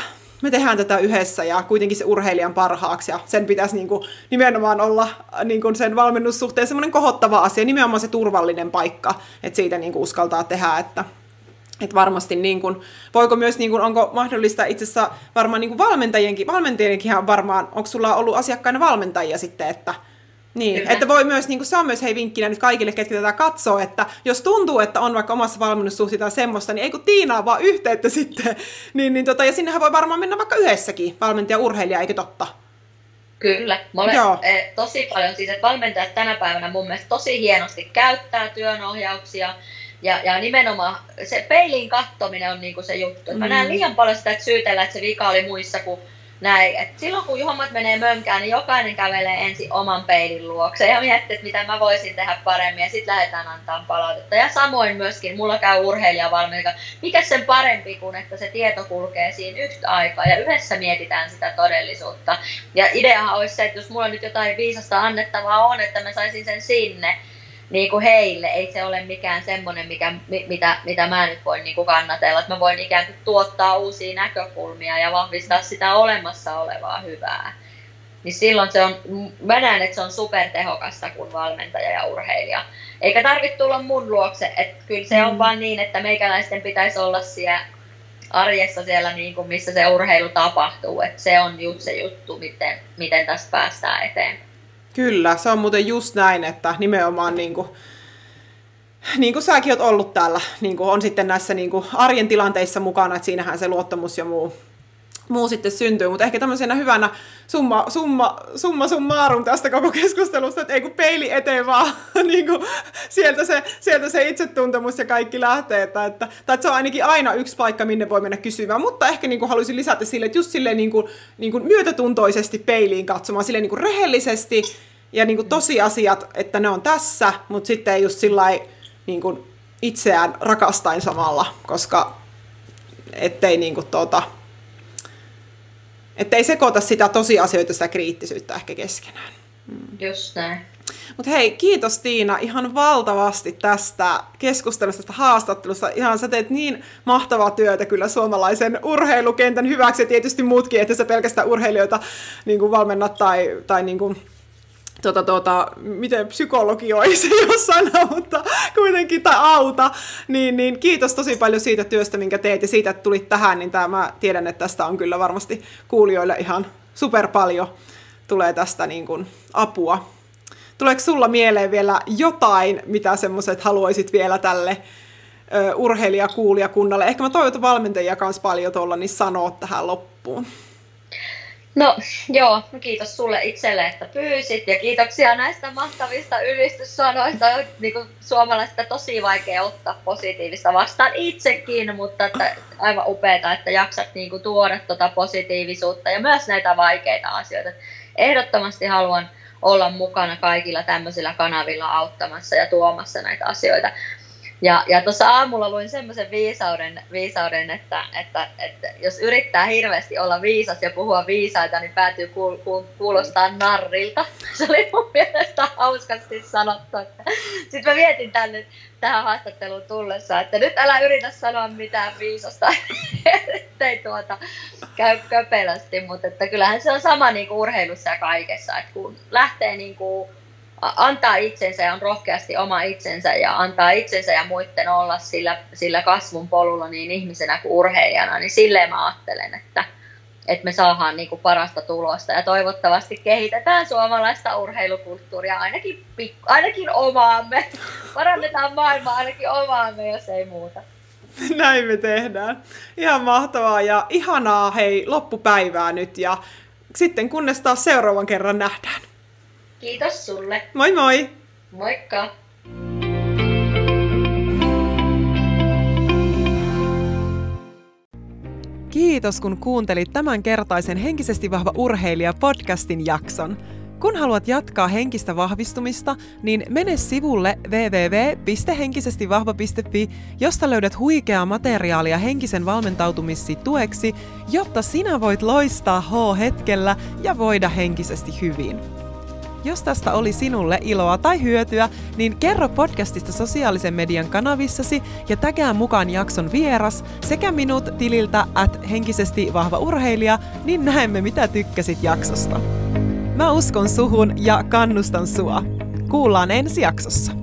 me tehdään tätä yhdessä ja kuitenkin se urheilijan parhaaksi ja sen pitäisi niin kuin nimenomaan olla niin kuin sen valmennussuhteen semmoinen kohottava asia, nimenomaan se turvallinen paikka, että siitä niin kuin uskaltaa tehdä, että että varmasti niin kuin, voiko myös, niin kuin, onko mahdollista itse asiassa varmaan niin kuin valmentajienkin, valmentajienkin varmaan, onko sulla ollut asiakkaina valmentajia sitten, että niin, Kyllä. että voi myös, niin kuin se on myös hei vinkkinä nyt kaikille, ketkä tätä katsoo, että jos tuntuu, että on vaikka omassa valmennussuhteessa semmoista, niin ei kun Tiinaa vaan yhteyttä [laughs] sitten. Niin, niin tota, ja sinnehän voi varmaan mennä vaikka yhdessäkin, valmentaja urheilija, eikö totta? Kyllä. Mä olen Joo. Eh, tosi paljon siis, että valmentajat tänä päivänä mun mielestä tosi hienosti käyttää työnohjauksia. Ja, ja nimenomaan se peiliin kattominen on niinku se juttu. Mm. Mä näen liian paljon sitä, että syytellään, että se vika oli muissa kuin näin. Et silloin kun hommat menee mönkään, niin jokainen kävelee ensin oman peilin luokse ja miettii, että mitä mä voisin tehdä paremmin ja sitten lähdetään antaa palautetta. Ja samoin myöskin, mulla käy urheilijavalmentaja, mikä sen parempi kuin, että se tieto kulkee siinä yhtä aikaa ja yhdessä mietitään sitä todellisuutta. Ja ideahan olisi se, että jos mulla nyt jotain viisasta annettavaa on, että mä saisin sen sinne, niin kuin heille. Ei se ole mikään semmoinen, mikä, mitä, mitä mä nyt voin niin kuin kannatella. Että mä voin ikään kuin tuottaa uusia näkökulmia ja vahvistaa sitä olemassa olevaa hyvää. Niin silloin se on, mä näen, että se on supertehokasta kuin valmentaja ja urheilija. Eikä tarvitse tulla mun luokse, että kyllä se on mm. vaan niin, että meikäläisten pitäisi olla siellä arjessa siellä, niin kuin missä se urheilu tapahtuu. Että se on just se juttu, miten, miten tästä päästään eteenpäin. Kyllä, se on muuten just näin, että nimenomaan niin kuin, niin kuin säkin oot ollut täällä, niin kuin on sitten näissä niin kuin arjen tilanteissa mukana, että siinähän se luottamus ja muu, muu sitten syntyy, mutta ehkä tämmöisenä hyvänä summa, summa, summa summarum tästä koko keskustelusta, että ei kun peili eteen vaan, [laughs] niin kuin sieltä, se, sieltä se itsetuntemus ja kaikki lähtee, että, että, tai että se on ainakin aina yksi paikka, minne voi mennä kysymään, mutta ehkä niin kuin haluaisin lisätä sille, että just silleen niin kuin, niin kuin myötätuntoisesti peiliin katsomaan, silleen niin kuin rehellisesti ja niin kuin tosiasiat, että ne on tässä, mutta sitten just sillä niin kuin itseään rakastain samalla, koska ettei niin kuin tuota, että ei sekoita sitä tosiasioita, sitä kriittisyyttä ehkä keskenään. Mm. Just näin. Mutta hei, kiitos Tiina ihan valtavasti tästä keskustelusta, tästä haastattelusta. Ihan sä teet niin mahtavaa työtä kyllä suomalaisen urheilukentän hyväksi ja tietysti muutkin, että sä pelkästään urheilijoita niin kuin valmennat tai, tai niin kuin tota, tota, miten psykologi olisi [laughs] jos sana, mutta kuitenkin tai auta, niin, niin kiitos tosi paljon siitä työstä, minkä teet ja siitä, että tulit tähän, niin tämä, mä tiedän, että tästä on kyllä varmasti kuulijoille ihan super paljon tulee tästä niin kuin apua. Tuleeko sulla mieleen vielä jotain, mitä semmoiset haluaisit vielä tälle urheilijakuulijakunnalle? Ehkä mä toivon valmentajia kanssa paljon tuolla, niin sanoa tähän loppuun. No joo, no kiitos sulle itselle, että pyysit ja kiitoksia näistä mahtavista ylistyssanoista. Niin kuin suomalaista tosi vaikea ottaa positiivista vastaan itsekin, mutta että aivan upeaa, että jaksat niin kuin tuoda tuota positiivisuutta ja myös näitä vaikeita asioita. Ehdottomasti haluan olla mukana kaikilla tämmöisillä kanavilla auttamassa ja tuomassa näitä asioita. Ja, ja tuossa aamulla luin semmoisen viisauden, viisauden että, että, että, jos yrittää hirveästi olla viisas ja puhua viisaita, niin päätyy kuul, kuul, kuulostaa narrilta. [laughs] Se oli mun mielestä hauskasti sanottu. Sitten mä mietin tänne, tähän haastatteluun tullessa, että nyt älä yritä sanoa mitään viisasta, [laughs] ettei tuota käy köpelästi, mutta että kyllähän se on sama niin kuin urheilussa ja kaikessa, että kun lähtee niin kuin antaa itsensä ja on rohkeasti oma itsensä ja antaa itsensä ja muiden olla sillä, sillä kasvun polulla niin ihmisenä kuin urheilijana, niin silleen mä ajattelen, että, että me saadaan niin kuin parasta tulosta ja toivottavasti kehitetään suomalaista urheilukulttuuria ainakin, ainakin omaamme. [laughs] Parannetaan maailmaa ainakin omaamme, jos ei muuta. [laughs] Näin me tehdään. Ihan mahtavaa ja ihanaa hei loppupäivää nyt ja sitten kunnes taas seuraavan kerran nähdään. Kiitos sulle. Moi moi. Moikka. Kiitos kun kuuntelit tämän kertaisen Henkisesti vahva urheilija podcastin jakson. Kun haluat jatkaa henkistä vahvistumista, niin mene sivulle www.henkisestivahva.fi, josta löydät huikeaa materiaalia henkisen valmentautumissi tueksi, jotta sinä voit loistaa H-hetkellä ja voida henkisesti hyvin. Jos tästä oli sinulle iloa tai hyötyä, niin kerro podcastista sosiaalisen median kanavissasi ja tägää mukaan jakson vieras sekä minut tililtä at henkisesti vahva urheilija, niin näemme mitä tykkäsit jaksosta. Mä uskon suhun ja kannustan sua. Kuullaan ensi jaksossa.